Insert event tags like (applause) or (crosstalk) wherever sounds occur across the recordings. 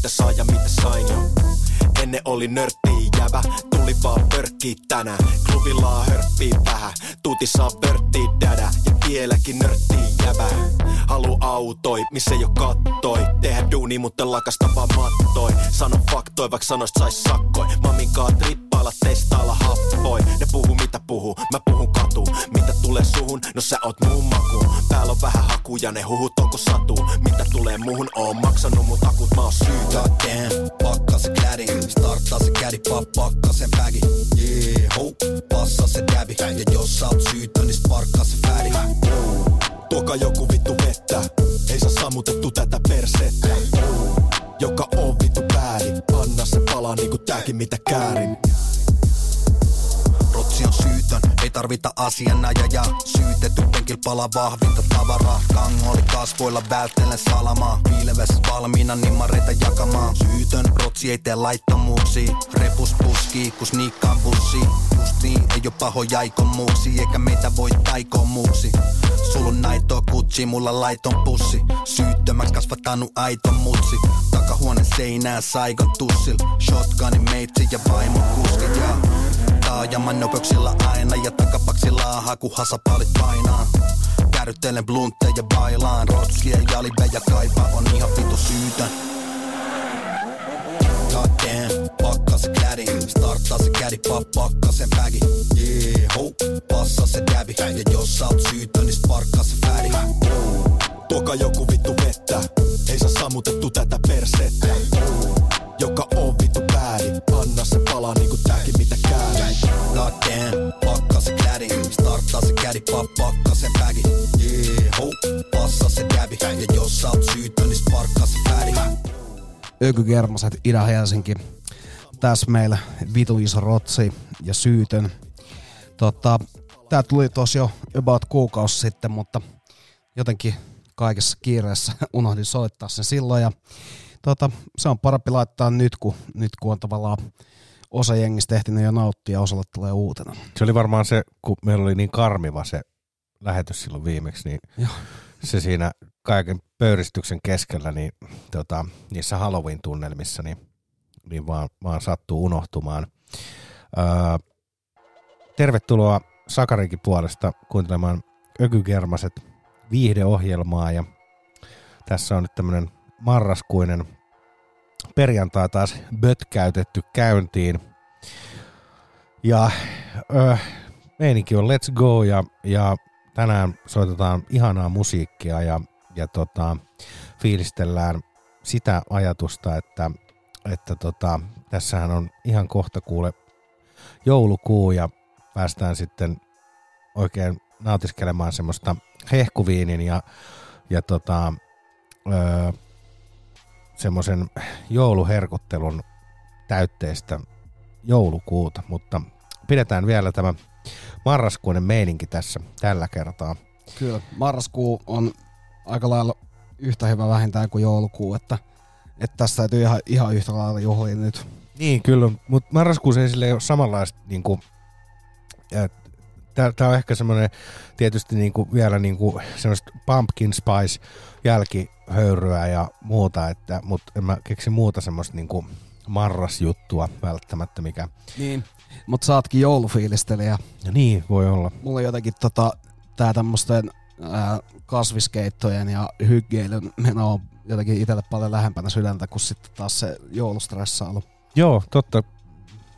mitä saa ja mitä sain jo. Ennen oli nörtti jävä, tuli vaan pörkkii tänään Klubilla hörppii vähän, tuuti saa pörttii dädä. Ja vieläkin nörtti jävä Halu autoi, missä jo kattoi. Tehdä duuni, mutta lakasta vaan mattoi. Sano faktoi, vaikka sanoista sais sakkoi Maminkaa trippailla, testailla hakuja, ne huhut onko satu. Mitä tulee muuhun, oon maksanut mun takut, mä oon syytä Goddamn, pakka se klädi Starttaa se kädi, pakka sen bagi Yeah, ho, passa se däbi Ja jos sä oot syytä, niin sparkkaa se fädi Tuokaa joku vittu vettä. Ei saa sammutettu tätä persettä. Joka on vittu pääri Anna se palaa niinku tääkin mitä käärin tarvita asianajaja. Syytetty penkil pala vahvinta tavaraa. Kangoli kasvoilla välttelen salamaa. Piileves valmiina nimmareita jakamaan. Syytön, rotsi ei tee laittomuuksia Repus puskii, kun sniikkaan bussi. Just niin, ei oo paho jaikommuuksi Eikä meitä voi taikoa muuksi. Sulun naitoa kutsi, mulla laiton pussi. Syyttömän kasvattanut aito mutsi. Takahuone seinää saikon tussil. Shotgunin meitsi ja vaimo kuski ja Taajaman nopeuksilla aina ja takapaksilla haku hasapaalit painaa. Kärryttelen bluntteja ja bailaan Rotskia ja liveja kaipaa on ihan vitu syytä. Goddamn, pakka se klädi Starttaa se kädi, pakka sen bagi Yeah, ho, passa se däbi Ja jos sä oot syytä, niin sparkkaa se fädi Tuokaa joku vittu vettä Ei saa sammutettu tätä persettä. Joka on vittu pääri Anna se palaa niinku tääkin mitä Goddamn, pakka se klädi Starttaa se kädi, pakka sen bagi Yeah, ho, passa se däbi Ja jos sä oot syytä, niin sparkkaa se fädi Ökykermaset Ida-Helsinki. Tässä meillä vitu iso rotsi ja syytön. Tota, tää tuli tos jo about kuukausi sitten, mutta jotenkin kaikessa kiireessä (laughs) unohdin soittaa sen silloin. Ja tota, se on parempi laittaa nyt, kun, nyt kun on tavallaan osa jengistä ehtinyt jo nauttia ja osalle tulee uutena. Se oli varmaan se, kun meillä oli niin karmiva se lähetys silloin viimeksi, niin Joo. se siinä kaiken pöyristyksen keskellä, niin tota, niissä Halloween-tunnelmissa, niin, niin vaan, vaan sattuu unohtumaan. Öö, tervetuloa Sakarinkin puolesta kuuntelemaan Ökykermaset viihdeohjelmaa ja tässä on nyt tämmöinen marraskuinen perjantai taas bötkäytetty käyntiin. Ja ö, meininki on let's go ja, ja tänään soitetaan ihanaa musiikkia ja, ja tota, fiilistellään sitä ajatusta, että, että tota, tässähän on ihan kohta kuule joulukuu ja päästään sitten oikein nautiskelemaan semmoista hehkuviinin ja, ja tota, öö, semmoisen jouluherkuttelun täytteistä joulukuuta, mutta pidetään vielä tämä marraskuinen meininki tässä tällä kertaa. Kyllä, marraskuu on aika lailla yhtä hyvä vähintään kuin joulukuu, että, että tässä täytyy ihan, ihan yhtä lailla juhlia nyt. Niin, kyllä, mutta marraskuussa ei sille ole samanlaista, niin kuin, tämä on ehkä semmoinen tietysti niin kuin, vielä niin kuin, semmoista pumpkin spice jälkihöyryä ja muuta, että, mutta en mä keksi muuta semmoista niin kuin marrasjuttua välttämättä, mikä... Niin, mutta sä ootkin joulufiilistelijä. Ja niin, voi olla. Mulla on jotenkin tota, tää tämmösten kasviskeittojen ja hyggeilyn meno on jotenkin itselle paljon lähempänä sydäntä kuin sitten taas se joulustressailu. Joo, totta.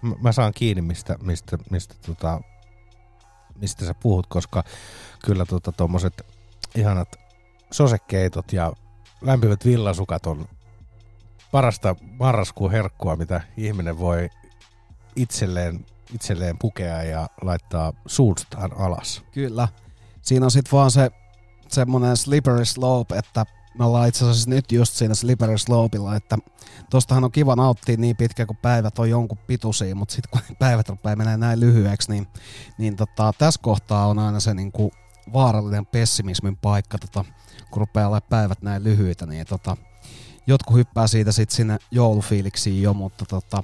Mä, mä saan kiinni, mistä, mistä, mistä, tota, mistä sä puhut, koska kyllä tota, tommoset ihanat sosekeitot ja lämpimät villasukat on parasta marraskuun herkkua, mitä ihminen voi itselleen, itselleen pukea ja laittaa suustaan alas. Kyllä. Siinä on sitten vaan se semmoinen slippery slope, että me ollaan itse asiassa nyt just siinä slippery slopeilla, että tostahan on kiva nauttia niin pitkä, kun päivät on jonkun pituisia, mutta sitten kun (laughs) päivät rupeaa menee näin lyhyeksi, niin, niin tota, tässä kohtaa on aina se niinku vaarallinen pessimismin paikka, tota, kun rupeaa olemaan päivät näin lyhyitä, niin tota, jotkut hyppää siitä sitten sinne joulufiiliksiin jo, mutta tota,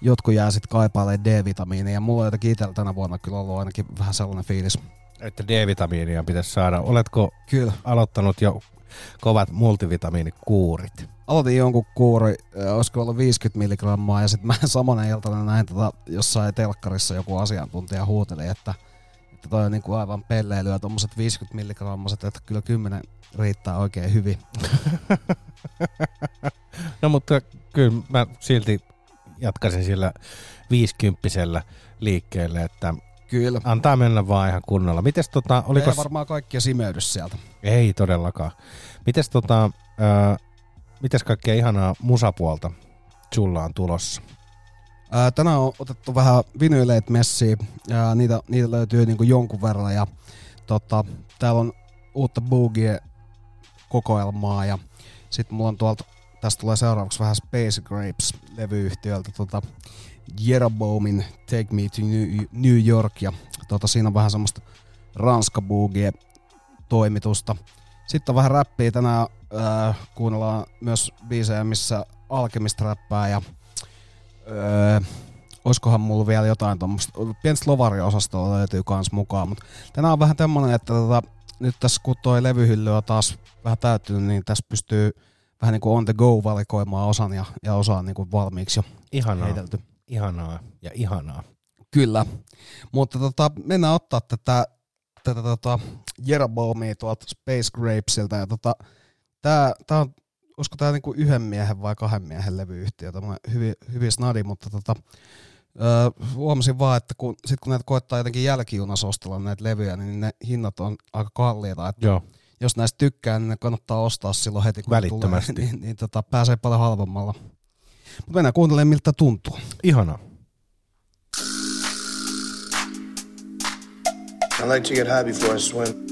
jotkut jää sitten kaipailemaan D-vitamiinia. Ja mulla on jotenkin itsellä tänä vuonna kyllä ollut ainakin vähän sellainen fiilis. Että D-vitamiinia pitäisi saada. Oletko Kyllä. aloittanut jo kovat multivitamiinikuurit? Aloitin jonkun kuuri, olisiko ollut 50 milligrammaa, ja sitten mä (laughs) samana iltana näin tota, jossain telkkarissa joku asiantuntija huuteli, että, että toi on niinku aivan pelleilyä, tuommoiset 50 milligrammaset, että kyllä 10 riittää oikein hyvin. (laughs) No mutta kyllä mä silti jatkaisin sillä viisikymppisellä liikkeelle, että Kyllä. antaa mennä vaan ihan kunnolla. Mites tota, Oliko... Ei varmaan kaikkia simeydy sieltä. Ei todellakaan. Mites tota, ää, mites kaikkea ihanaa musapuolta sulla on tulossa? Ää, tänään on otettu vähän vinyyleet messiin, ja niitä, niitä löytyy niinku jonkun verran, ja tota, täällä on uutta boogie kokoelmaa, ja sitten mulla on tuolta, tästä tulee seuraavaksi vähän Space Grapes levyyhtiöltä, tota, Jeroboamin Take Me to New, York, ja tota, siinä on vähän semmoista ranska boogie toimitusta. Sitten on vähän räppiä tänään, äh, kuunnellaan myös biisejä, missä Alkemist räppää ja öö, oiskohan mulla vielä jotain tuommoista, pientä slovari-osastoa löytyy kans mukaan, mutta tänään on vähän tämmönen, että tota, nyt tässä kun toi levyhylly on taas vähän täyttynyt, niin tässä pystyy vähän niin kuin on the go valikoimaan osan ja, ja osa niin kuin valmiiksi jo Ihanaa, heitelty. Ihanaa ja ihanaa. Kyllä, mutta tota, mennään ottaa tätä, tätä tota Jeroboamia tuolta Space Grapesilta ja tota, tää, tää on olisiko tämä niinku yhden miehen vai kahden miehen levyyhtiö, tämä hyvin, hyvin snadi, mutta tota, öö, huomasin vaan, että kun, sit kun näitä koettaa jotenkin jälkijunassa ostella näitä levyjä, niin ne hinnat on aika kalliita, että Joo. jos näistä tykkää, niin ne kannattaa ostaa silloin heti kun Välittömästi. tulee, (laughs) niin, niin tota, pääsee paljon halvemmalla. Mutta mennään kuuntelemaan, miltä tuntuu. Ihanaa. I like to get high before I swim.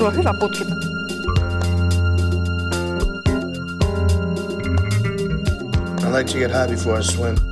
sulla hyvä putki. I like to get high before I swim.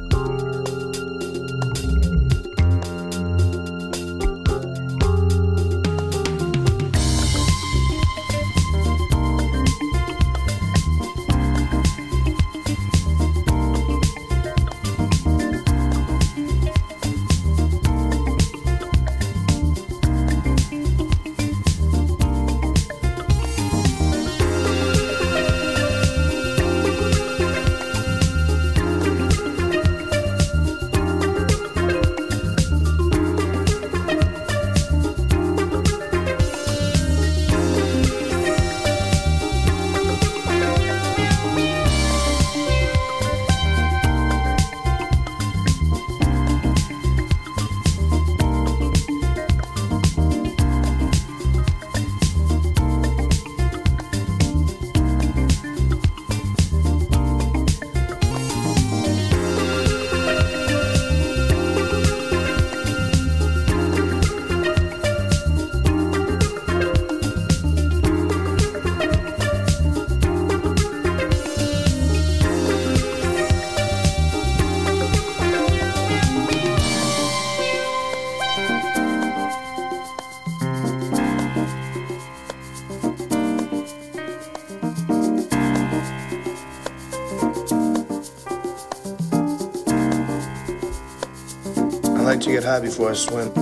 To get high before I swim.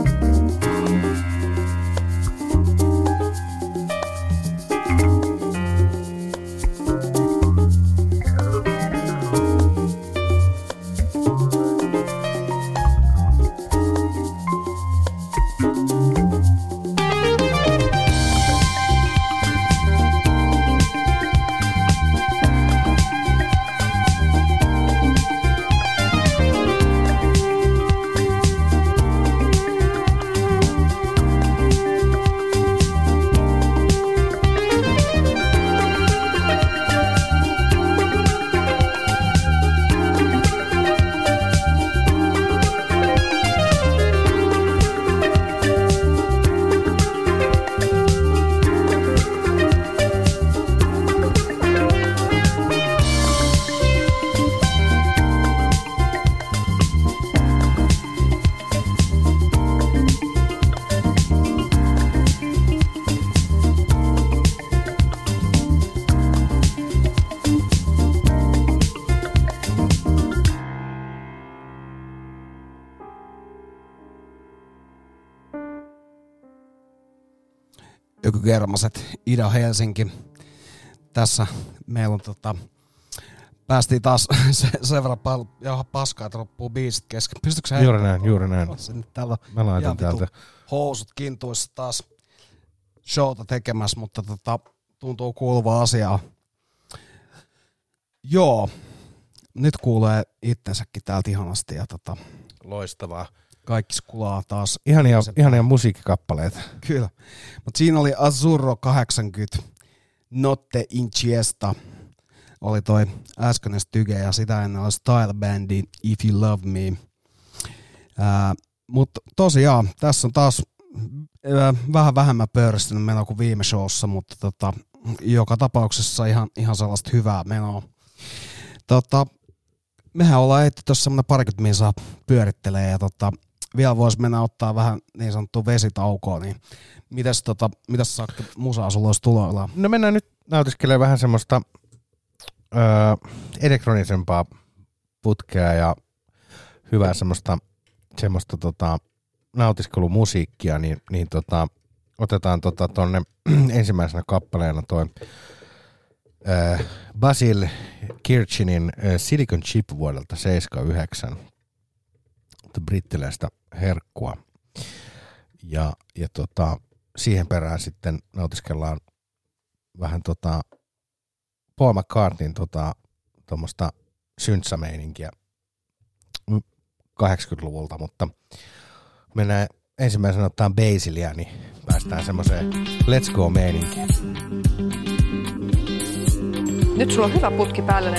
Ökykermaset, Ida Helsinki. Tässä meillä on tota, päästiin taas (laughs) se, sen verran pal- jaha, paskaa, että loppuu biisit kesken. Pystytkö sä Juuri näin, juuri näin. Täällä Mä laitan täältä. housut kintuissa taas showta tekemässä, mutta tota, tuntuu kuuluvaa asiaa. Joo, nyt kuulee itsensäkin täältä ihanasti ja tota, Loistavaa. Kaikki skulaa taas. Ihania, ihania musiikkikappaleita. Kyllä. Mutta siinä oli Azurro 80, Notte Inciesta, oli toi äskeinen styge ja sitä ennen oli Style Bandi If You Love Me. Mutta tosiaan, tässä on taas ää, vähän vähemmän pöyristynyt meno kuin viime showssa, mutta tota, joka tapauksessa ihan, ihan sellaista hyvää menoa. Tota, mehän ollaan ehti tuossa semmoinen parikymmentä minsaa pyörittelee ja tota, vielä voisi mennä ottaa vähän niin sanottua vesitaukoa, niin mitäs, tota, mitäs Sakke, musaa sulla olisi tuloillaan? No mennään nyt nautiskelemaan vähän semmoista öö, elektronisempaa putkea ja hyvää semmoista, semmoista tota, nautiskelumusiikkia, niin, niin tota, otetaan tota tonne (clears throat) ensimmäisenä kappaleena toi Basil Kirchinin Silicon Chip vuodelta 79 brittiläistä herkkua. Ja, ja tota, siihen perään sitten nautiskellaan vähän tota Paul McCartneyn tota, tuommoista syntsämeininkiä 80-luvulta, mutta mennään ensimmäisenä ottaa Basilia, niin päästään semmoiseen Let's Go-meininkiin. Nyt sulla on hyvä putki päällä,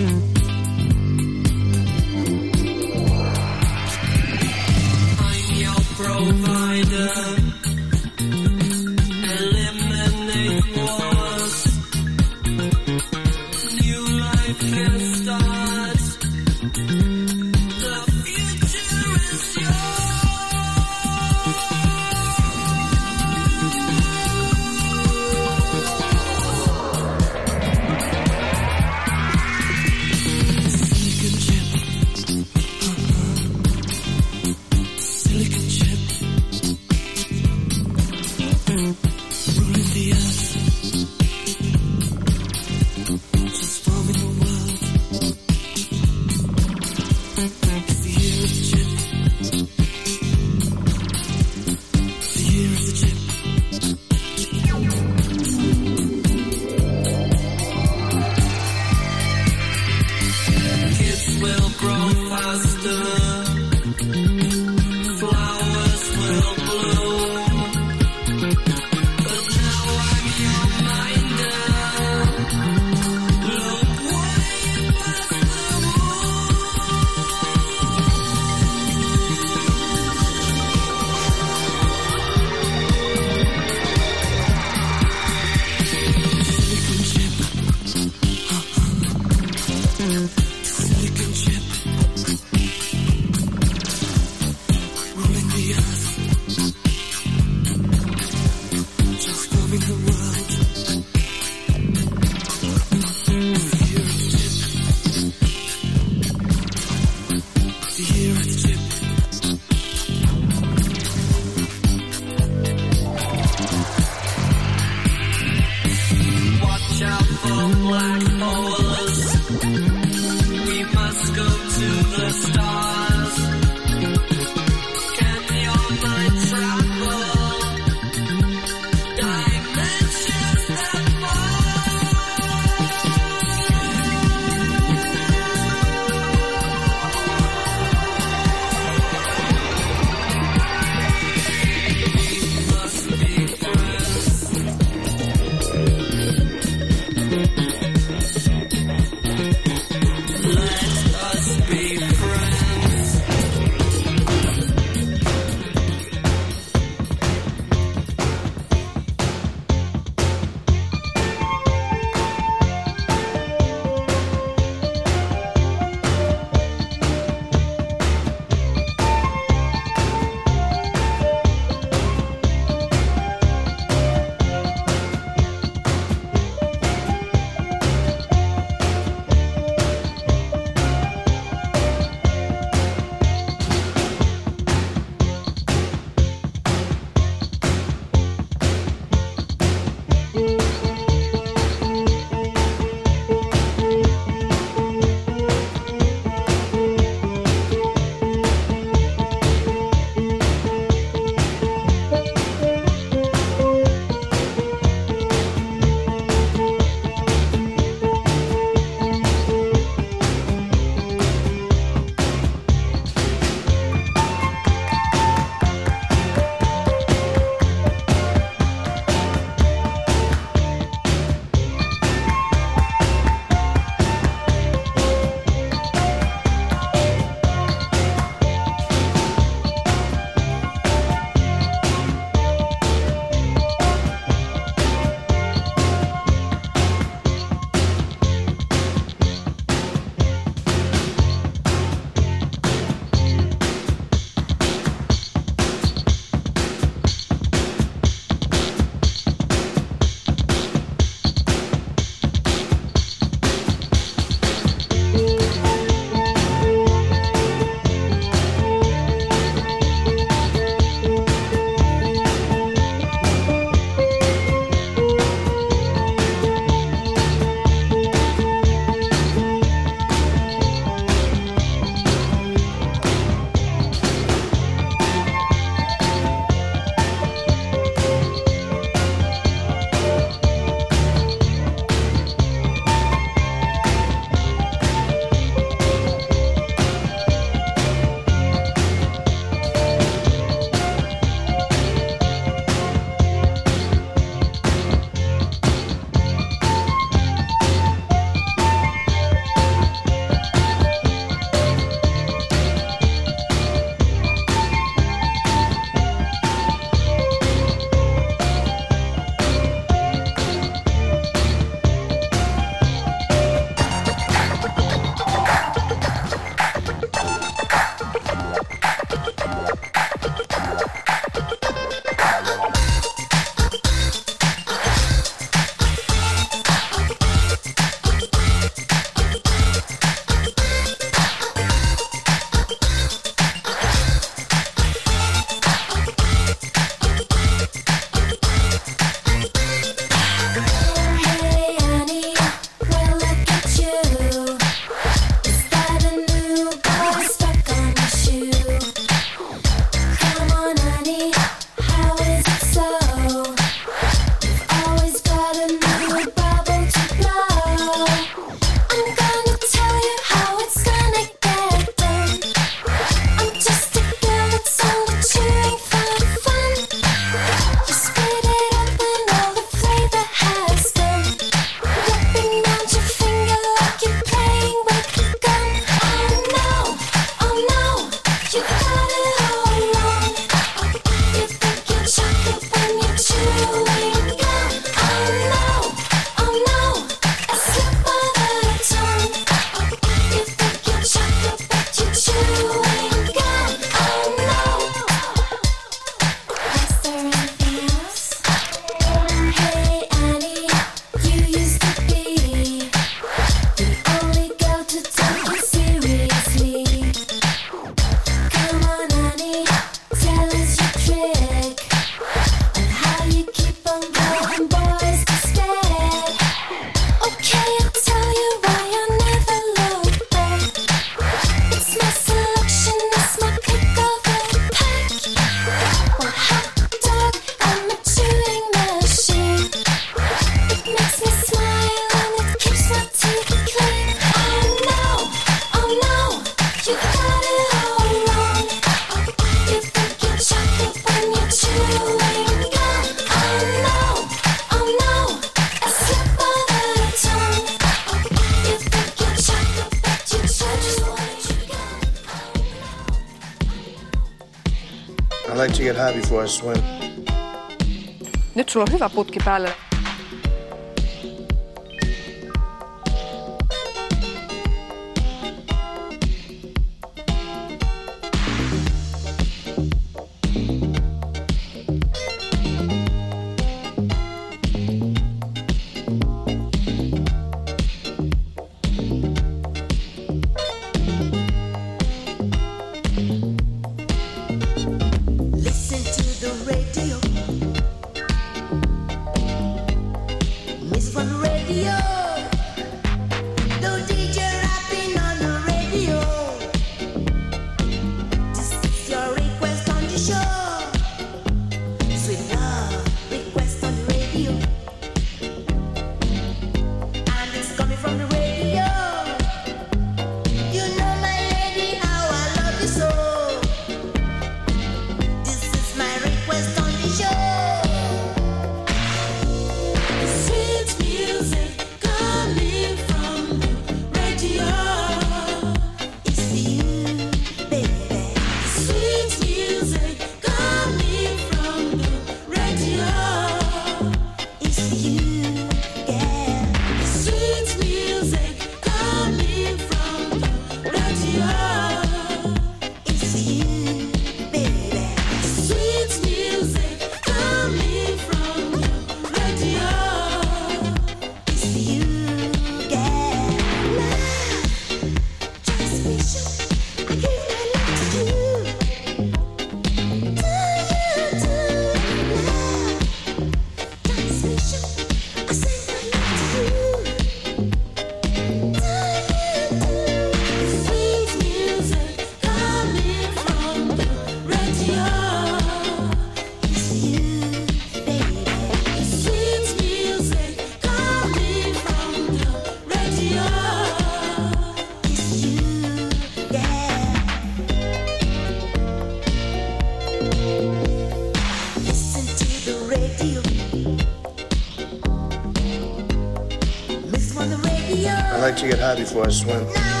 before I swim.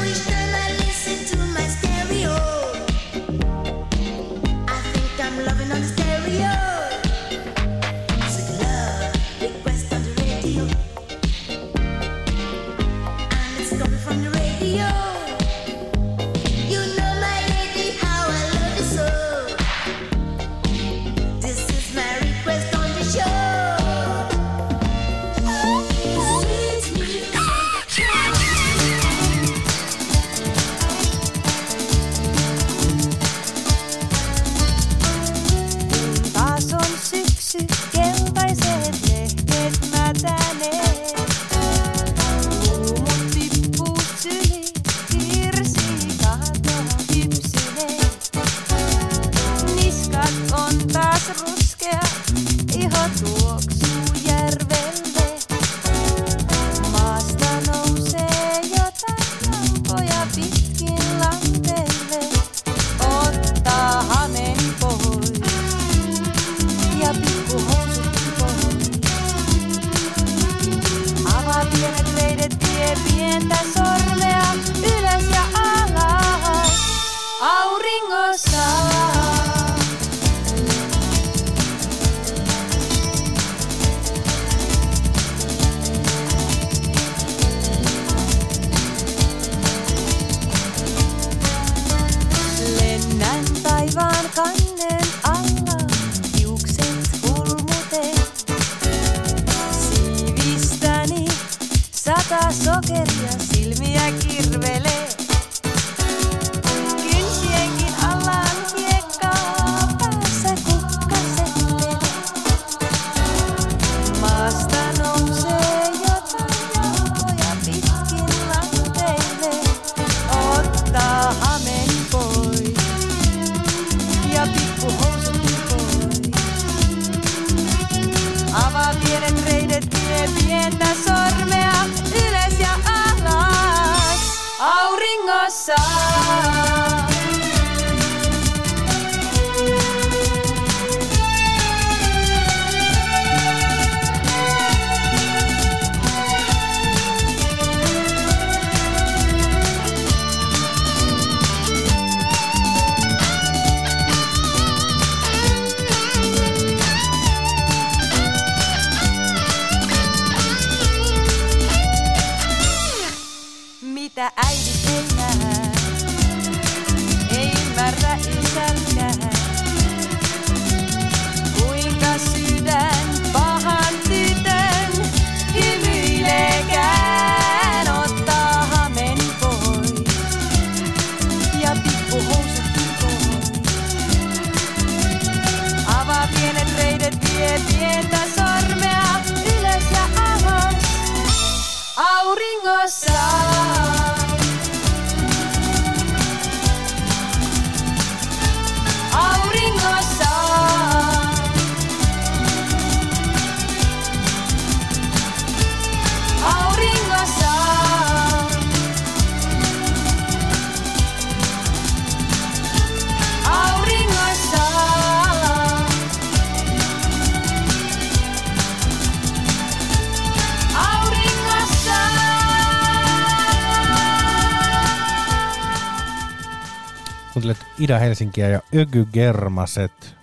Ida-Helsinkiä ja Ögy Germaset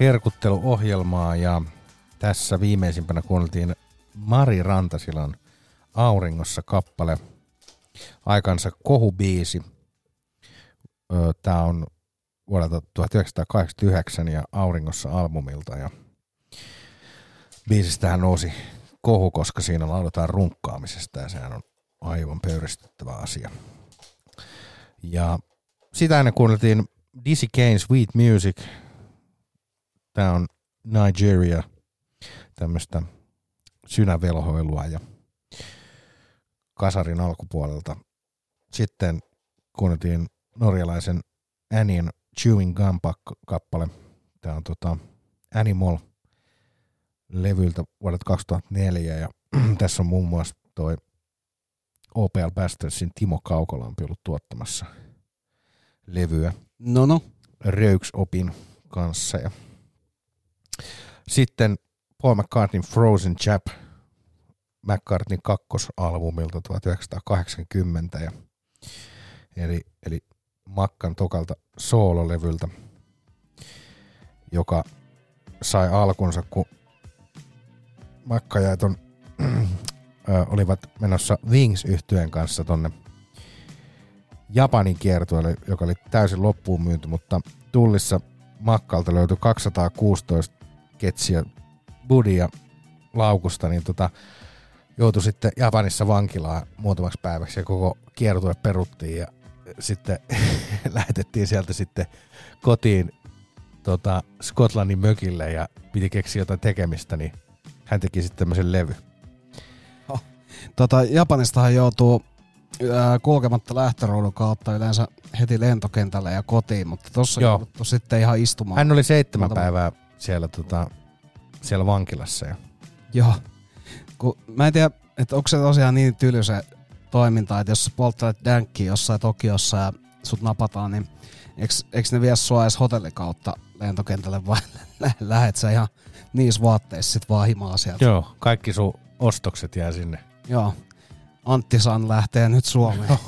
herkutteluohjelmaa ja tässä viimeisimpänä kuunneltiin Mari Rantasilan Auringossa kappale, aikansa kohubiisi. Ö, Tää on vuodelta 1989 ja Auringossa albumilta ja biisistähän nousi kohu, koska siinä lauletaan runkkaamisesta ja sehän on aivan pöyristyttävä asia. Ja sitä ennen kuunneltiin Dizzy Kane Sweet Music. Tämä on Nigeria, tämmöistä synävelhoilua ja kasarin alkupuolelta. Sitten kuunneltiin norjalaisen Annin Chewing Gum kappale. Tämä on tota Animal levyltä vuodelta 2004 ja (clears throat) tässä on muun muassa toi OPL Bastardssin Timo Kaukolampi ollut tuottamassa levyä No no. Röyksopin kanssa. Ja sitten Paul McCartneyn Frozen Chap McCartneyn kakkosalbumilta 1980 ja eli, eli Makkan tokalta soololevyltä, joka sai alkunsa, kun Makka ja ton, (clears throat) ö, olivat menossa Wings yhtyeen kanssa tonne Japanin kiertueelle, joka oli täysin loppuun myynty, mutta tullissa Makkalta löytyi 216 ketsiä budia laukusta, niin tota, joutui sitten Japanissa vankilaan muutamaksi päiväksi ja koko kiertue peruttiin ja sitten (laughs) lähetettiin sieltä sitten kotiin tota, Skotlannin mökille ja piti keksiä jotain tekemistä, niin hän teki sitten tämmöisen levy. Tota, Japanistahan joutuu kulkematta lähtöruudun kautta yleensä heti lentokentälle ja kotiin, mutta tossa Joo. jouduttu sitten ihan istumaan. Hän oli seitsemän Muutama- päivää siellä, tota, siellä vankilassa. Ja Joo. Kun, mä en tiedä, että onko se tosiaan niin tyly se toiminta, että jos sä polttelet dänkkiä jossain Tokiossa ja sut napataan, niin eikö, ne vie sua edes hotellikautta lentokentälle vai (laughs) lä- lähet sä ihan niissä vaatteissa sit vaan himaa sieltä? Joo, kaikki sun ostokset jää sinne. Joo. Antti San lähtee nyt Suomeen. (laughs)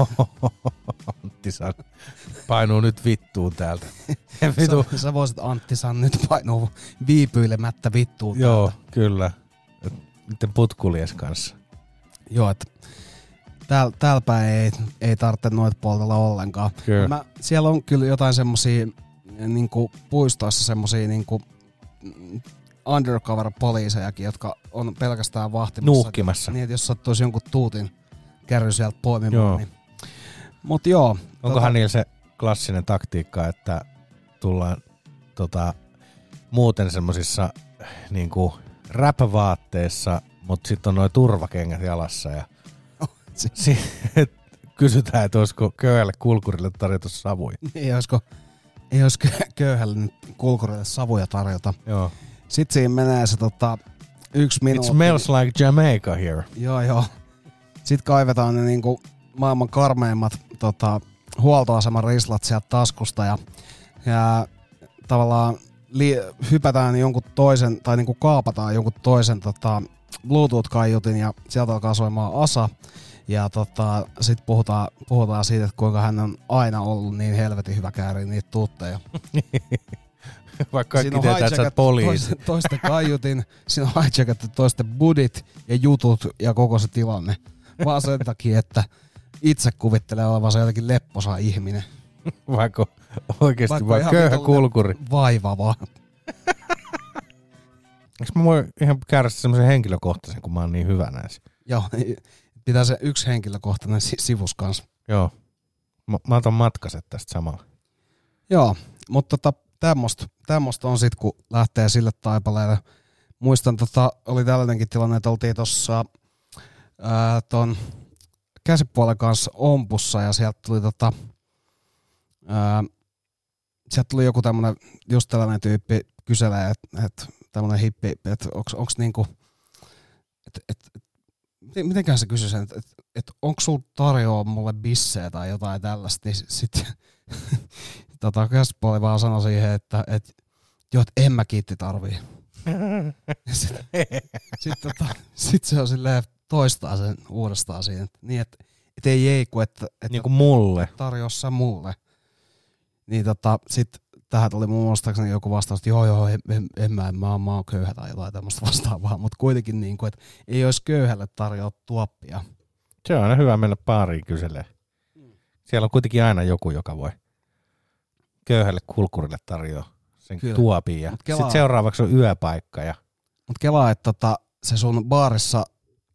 Antti San painuu nyt vittuun täältä. (laughs) Vitu. Sä, sä voisit Antti San nyt painua viipyilemättä vittuun. Joo, kyllä. Miten putkulies kanssa. Joo, että täällä tääl päin ei, ei tarvitse noita poltella ollenkaan. Kyllä. Mä, siellä on kyllä jotain semmosia niinku, puistoissa semmosia niinku, mm, undercover-poliisejakin, jotka on pelkästään vahtimassa. Nuuhkimassa. Niin, että jos sattuisi jonkun tuutin kärry sieltä poimimaan. Joo. Niin. Mut joo. Onkohan niillä se klassinen taktiikka, että tullaan tota, muuten semmosissa niinku rap-vaatteissa, mutta sitten on noin turvakengät jalassa ja (laughs) si- et kysytään, että olisiko köyhälle kulkurille tarjota savuja. Ei olisiko, ei olisi kö- köyhälle kulkurille savuja tarjota. Joo. Sitten siinä menee se tota, yksi It minuutti. smells like Jamaica here. Joo, joo. Sitten kaivetaan ne niinku maailman karmeimmat tota, huoltoaseman rislat sieltä taskusta ja, ja tavallaan li, hypätään jonkun toisen tai niinku kaapataan jonkun toisen tota, Bluetooth-kaiutin ja sieltä alkaa soimaan asa. Ja tota, sitten puhutaan, puhutaan siitä, että kuinka hän on aina ollut niin helvetin hyvä kääriä niitä tuutteja. (laughs) Vaikka kaikki tietää, että sä poliisi. Toisten, toisten kaiutin, siinä on hijackattu toisten budit ja jutut ja koko se tilanne. Vaan sen takia, että itse kuvittelee olevansa jotenkin lepposa ihminen. Vaikka oikeasti Vaikka vai ihan köyhä kulkuri. Vaivava. (laughs) Eikö mä voi ihan käydä semmoisen henkilökohtaisen, kun mä oon niin hyvä näissä? Joo, (laughs) pitää se yksi henkilökohtainen si- sivus kanssa. Joo. Mä, mä otan matkaset tästä samalla. Joo, mutta tota, tämmöstä, tämmöstä on sit, kun lähtee sille taipaleelle. Muistan, tota, oli tällainenkin tilanne, että oltiin tuossa ton käsipuolen kanssa ompussa ja sieltä tuli tota, ää, sieltä tuli joku tämmönen, just tällainen tyyppi kyselee, että et, tämmönen hippi, että onks, onks niinku, että et, et, miten- mitenköhän se kysyi sen, että et, et onko sul tarjoa mulle bissejä tai jotain tällaista, niin sitten (laughs) tota, käsipuoli vaan sanoi siihen, että et, joo, et en mä kiitti tarvii. (laughs) Sitten sit, tota, sit se on silleen toistaa sen uudestaan siinä, että niin, että et ei ei, kun että, että Niin kuin mulle. tarjoa sä mulle. Niin tota, sit tähän tuli muun muistaakseni joku vastaus, että joo joo, en, en, en mä, mä, oon, mä oon köyhä tai jotain tämmöistä vastaavaa, mutta kuitenkin niin kuin, että ei olisi köyhälle tarjoa tuoppia. Se on aina hyvä mennä baariin kyselee. Siellä on kuitenkin aina joku, joka voi köyhälle kulkurille tarjoa sen Kyllä. tuopin. Ja sitten seuraavaksi on yöpaikka. Ja Mutta kelaa, että tota, se sun baarissa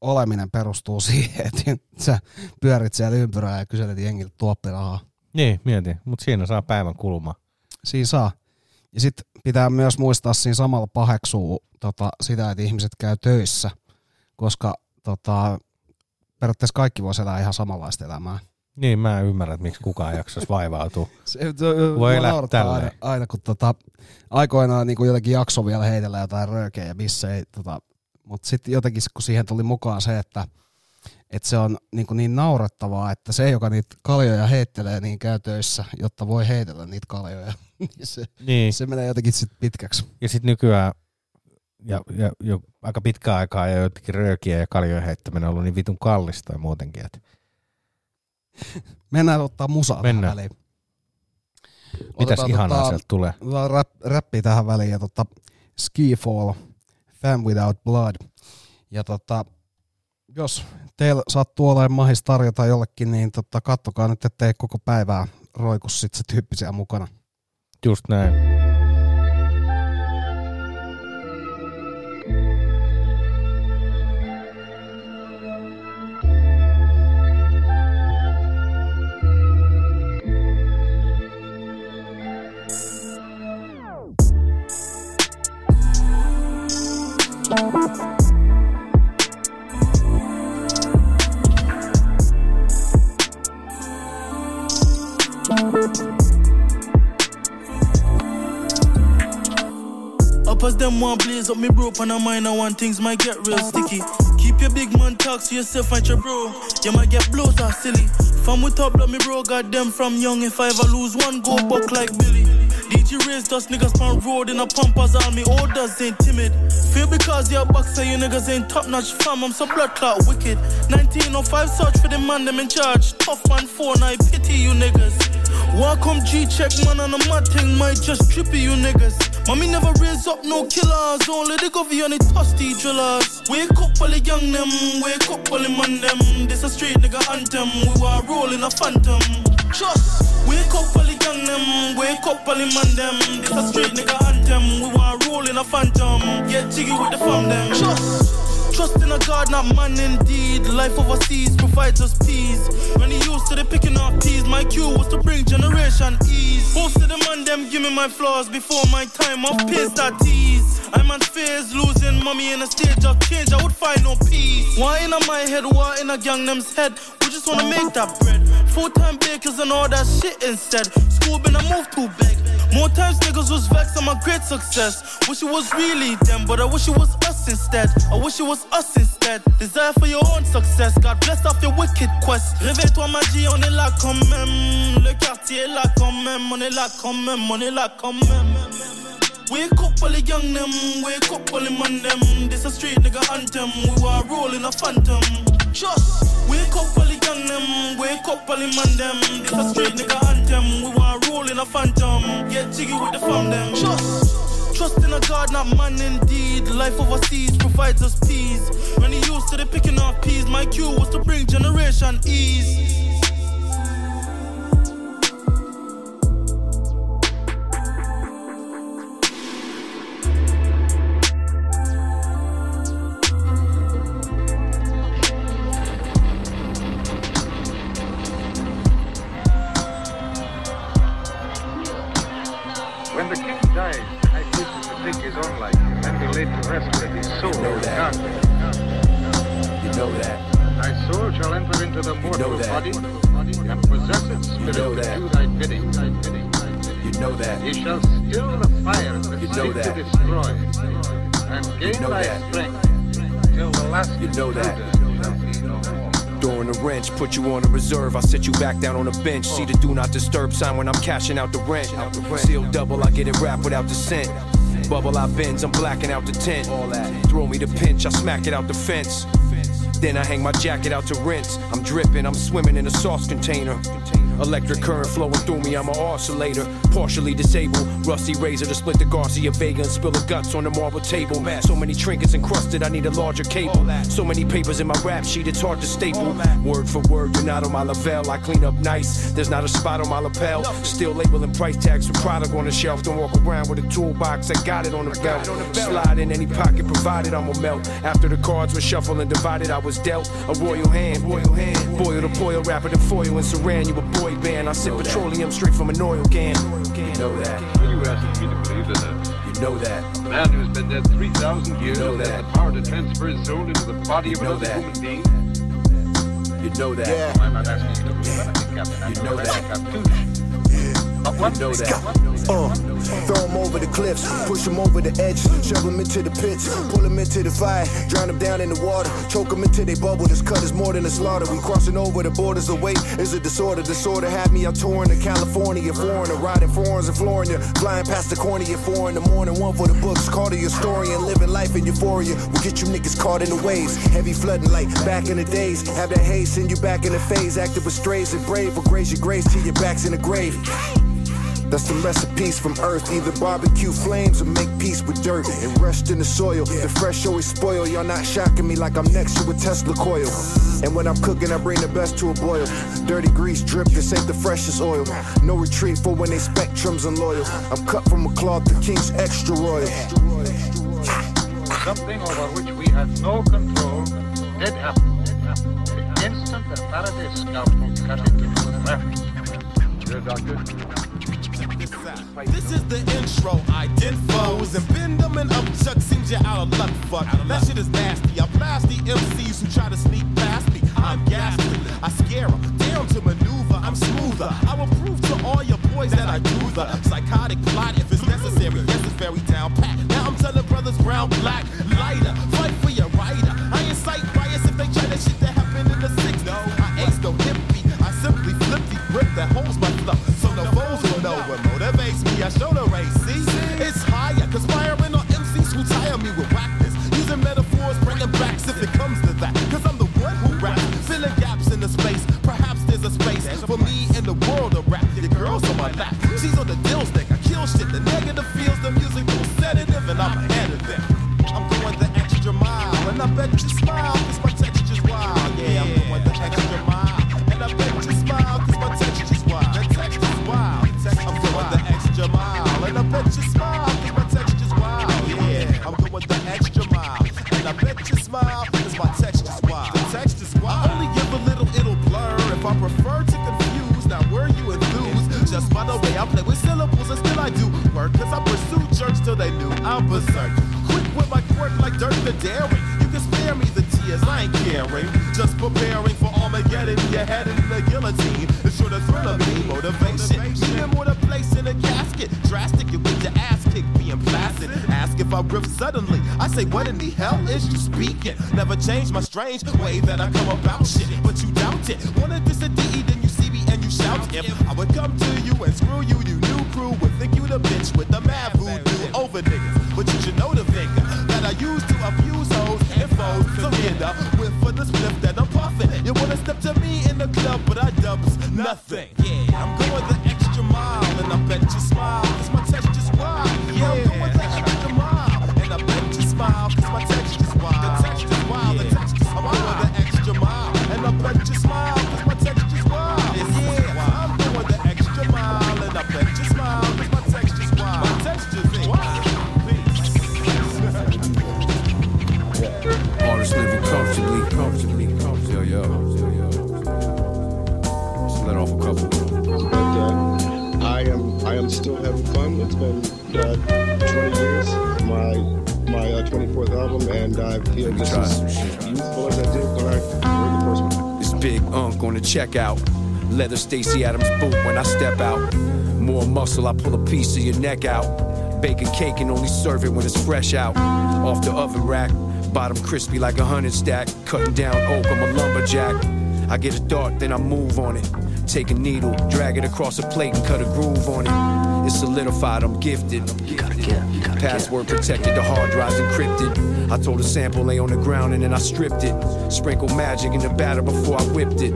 oleminen perustuu (laughs) siihen, että sä pyörit siellä ympyrää ja kyselet jengiltä tuoppirahaa. niin, mietin. Mutta siinä saa päivän kulmaa. Siinä saa. Ja sitten pitää myös muistaa siinä samalla paheksuu tota, sitä, että ihmiset käy töissä, koska tota, periaatteessa kaikki voisi elää ihan samanlaista elämää. Niin, mä en ymmärrä, että miksi kukaan jaksaisi vaivautua. (laughs) Se, Voi elää aina, aina, kun tota, aikoinaan niin jotenkin jakso vielä heitellä jotain röökeä ja bissejä, tota, mutta sitten jotenkin kun siihen tuli mukaan se, että että se on niin, niin naurettavaa, että se, joka niitä kaljoja heittelee, niin käy töissä, jotta voi heitellä niitä kaljoja. (laughs) Niin se, Niin. se menee jotenkin sitten pitkäksi. Ja sitten nykyään ja, ja, jo aika pitkään aikaa ja jotenkin röökiä ja kaljojen heittäminen on ollut niin vitun kallista ja muutenkin. Että (laughs) Mennään ottaa musaa Mennään. väliin. mitäs Otetaan ihanaa tota- sieltä tulee? Rap, räppiä tähän väliin ja tota, Skifall, Fan Without Blood. Ja tota, jos teillä sattuu olemaan mahis tarjota jollekin, niin tota, kattokaa nyt, ettei koko päivää roiku sit se tyyppisiä mukana. Just näin. Up me bro on a minor one things might get real sticky. Keep your big man talk to yourself and your bro. You might get blows are silly. From with top blood me bro got them from young if I ever lose one go buck like Billy. DG raised us niggas pan road in a pumpers army orders ain't timid. Feel because you're a boxer you niggas ain't top notch fam I'm some blood clot wicked. 1905 search for the man them in charge. Tough man four I pity you niggas. Welcome G check man on a mad thing might just trippy you niggas. Mommy never raise up no killers, only the govy on the tosty drillers. Wake up all the young them, wake up all the man them. This a straight nigga anthem, we were rolling a phantom. Just wake up all the young them, wake up all the man them. This a straight nigga anthem, we were rolling a phantom. Get jiggy with the fam them. Just Trust in a God, not man indeed. Life overseas provides us peace. When he used to the picking off peas, my cue was to bring generation ease. Most of the man them give me my flaws before my time of pace that tease. I'm on fears, losing mommy in a stage of change. I would find no peace. Why in my head, why in a gang them's head? We just wanna make that bread. Full time bakers and all that shit instead. School been a move too big. More times niggas was vexed, I'm a great success. Wish it was really them, but I wish it was us instead. I wish it was us instead. Desire for your own success. God bless off your wicked quest. Réveille-toi, magie, on est là quand même. Le quartier est là quand même. On est là quand même, on est là quand même. Wake up all the young them, wake up all the man them. This a street nigga anthem. We were rolling a phantom. Just wake up all the young them, wake up all the man them. This a street nigga anthem. We were rolling a phantom. Get jiggy with the fam them. Just trust in a God, not man indeed. Life overseas provides us peace. When he used to the picking off peas, my cue was to bring generation ease. Shall enter into the mortal that. body and possess its spirit know to that. do thy bidding. You know that. He shall still the fire that You know seeks to that. destroy and gain know thy that. strength till the last You know that. intruder shall be no more. Throwing a wrench, put you on a reserve. I sit you back down on a bench. See the do not disturb sign when I'm cashing out the rent. Seal double, I get it wrapped without the scent. Bubble I bends, I'm blacking out the tent. Throw me the pinch, I smack it out the fence. Then I hang my jacket out to rinse. I'm dripping, I'm swimming in a sauce container. Electric current flowing through me, I'm an oscillator. Partially disabled, rusty razor to split the Garcia Vega and spill the guts on the marble table. So many trinkets encrusted, I need a larger cable. So many papers in my rap sheet, it's hard to staple. Word for word, you're not on my Lavelle. I clean up nice, there's not a spot on my lapel. Still labeling price tags for product on the shelf. Don't walk around with a toolbox, I got it on the belt. Slide in any pocket provided, I'ma melt. After the cards were shuffled and divided, I was dealt a royal hand. Royal hand. Boil the boil, wrapper than foil and saran. You a boy band. I sip petroleum straight from an oil can. You know that. You asking me to believe that You know that. man who's been dead 3,000 years you know that. the power to transfer his soul into the body of You know another that. human being? You know that. I'm not asking you to believe Captain. You know that. Captain. But what You know that. Uh, throw him over the cliffs, push him over the edge, shove him into the pits, pull him into the fire, drown him down in the water, choke him until they bubble. This cut is more than a slaughter. We crossing over the borders. Weight is a disorder. Disorder had me out touring to California, foreigner, riding foreigns in Florida, flying past the corner at four in the morning. One for the books, call to your story and living life in euphoria. We'll get you niggas caught in the waves, heavy flooding like back in the days. Have that haze send you back in the phase, active with strays and brave. Will grace your grace till your back's in the grave. That's the recipes from earth. Either barbecue flames or make peace with dirt and rest in the soil. The fresh always spoil. Y'all not shocking me like I'm next to a Tesla coil. And when I'm cooking, I bring the best to a boil. Dirty grease drip, this ain't the freshest oil. No retreat for when they spectrums unloyal. I'm cut from a cloth, the king's extra royal. something over which we had no control did happen. The instant that Faraday's scalpel cut into his left. Dear doctor, This is the intro, I did foes and bend them and upchuck seems you're out of luck, fuck. That shit is nasty. I blast the MCs who try to sneak past me. I'm ghastly. I scare them, down to maneuver. I'm smoother. Uh-huh. I will prove to all your boys that I do the psychotic plot if it's necessary. Yes, it's very down pat. Now I'm telling brothers brown, black, lighter. My lap. She's on the is you speaking? Never change my strange way that I come about shit, but you doubt it. Wanna diss a then you see me and you shout. If I would come to unk out. Leather Stacy Adams boot when I step out. More muscle, I pull a piece of your neck out. Bacon cake and only serve it when it's fresh out. Off the oven rack, bottom crispy like a hundred stack. Cutting down oak, I'm a lumberjack. I get a thought, then I move on it. Take a needle, drag it across a plate and cut a groove on it. It's solidified, I'm gifted. Password protected, the hard drive's encrypted. I told a sample lay on the ground and then I stripped it. Sprinkle magic in the batter before I whipped it.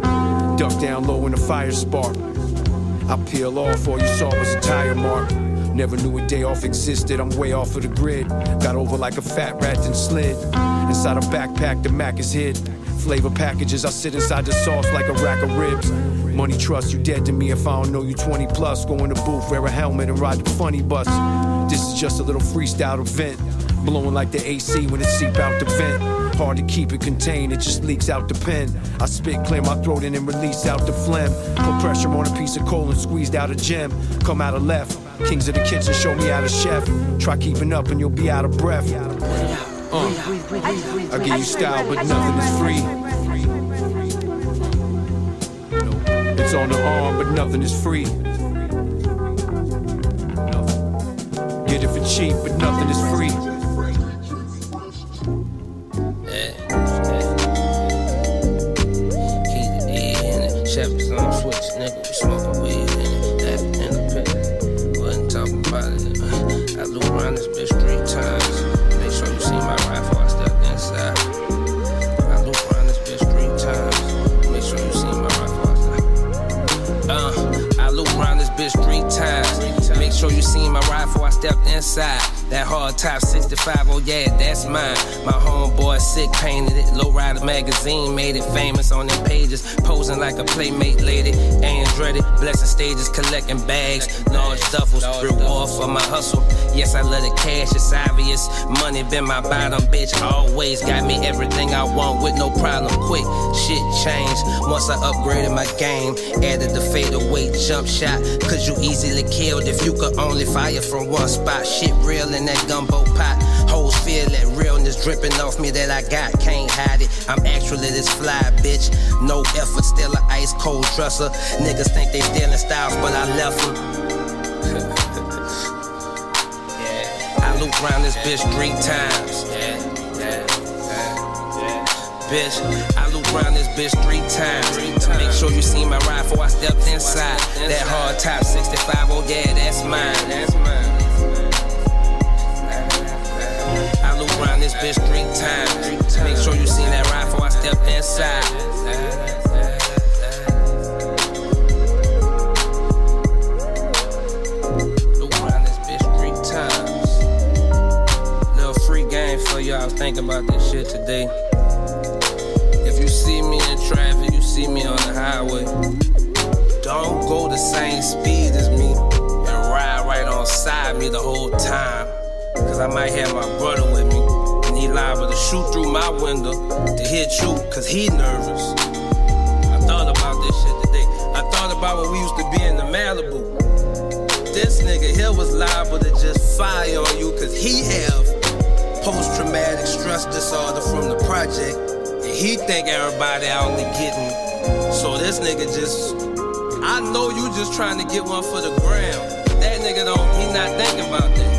Duck down low in the fire spark. I peel off, all you saw was a tire mark. Never knew a day off existed, I'm way off of the grid. Got over like a fat rat and slid. Inside a backpack, the Mac is hid. Flavor packages, I sit inside the sauce like a rack of ribs. Money trust, you dead to me if I don't know you 20 plus. Go in the booth, wear a helmet and ride the funny bus. This is just a little freestyle event. Blowing like the AC when it seep out the vent. Hard to keep it contained, it just leaks out the pen. I spit, clear my throat and then release out the phlegm. Put pressure on a piece of coal and squeezed out a gem. Come out of left. Kings of the kitchen, show me how to chef. Try keeping up and you'll be out of breath. Uh, I give you style, but nothing is free. It's on the arm, but nothing is free. Get it for cheap, but nothing is free. Times. Make sure you see my rifle. I stepped inside. That hard top 65, oh yeah, that's mine. My homeboy sick painted it. Lowrider magazine made it famous on them pages. Posing like a playmate lady. Andretti, blessing stages, collecting bags. Large duffels, reward for my hustle. Yes, I love the cash, it's obvious. Money been my bottom, bitch. Always got me everything I want with no problem. Quick, shit changed. Once I upgraded my game, added the fadeaway jump shot. Cause you easily killed if you could only fire from one spot. Shit real in that gumbo pot. Hoes feel that realness dripping off me that I got, can't hide it. I'm actually this fly bitch. No effort, still an ice cold dresser. Niggas think they stealing styles, but I left them. Yeah. I loop around this bitch three times. Bitch, I loop around this bitch three times. To make sure you see my rifle, I stepped inside. That hard top 65, oh yeah, that's mine. That's mine. Around this bitch three times. Make sure you see that rifle, I stepped inside. I was thinking about this shit today. If you see me in traffic, you see me on the highway. Don't go the same speed as me and ride right on side me the whole time. Cause I might have my brother with me. Liable to shoot through my window to hit you cause he nervous. I thought about this shit today. I thought about when we used to be in the Malibu. This nigga here was liable to just fire on you cause he have post-traumatic stress disorder from the project. And he think everybody out there getting. So this nigga just, I know you just trying to get one for the gram. That nigga don't, he not thinking about that.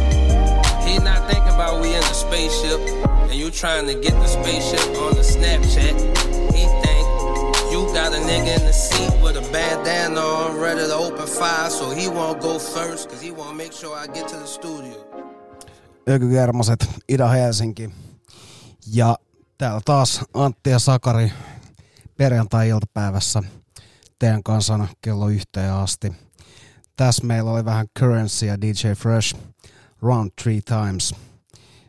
He not thinking about we in the spaceship you trying to get the spaceship on the Snapchat. He think you got a nigga in the seat with a bandana on, ready to open fire, so he won't go first, cause he won't make sure I get to the studio. Ökykermaset, Ida-Helsinki. Ja täällä taas Antti ja Sakari perjantai-iltapäivässä teidän kanssana kello yhteen asti. Tässä meillä oli vähän Currency ja DJ Fresh Round Three Times.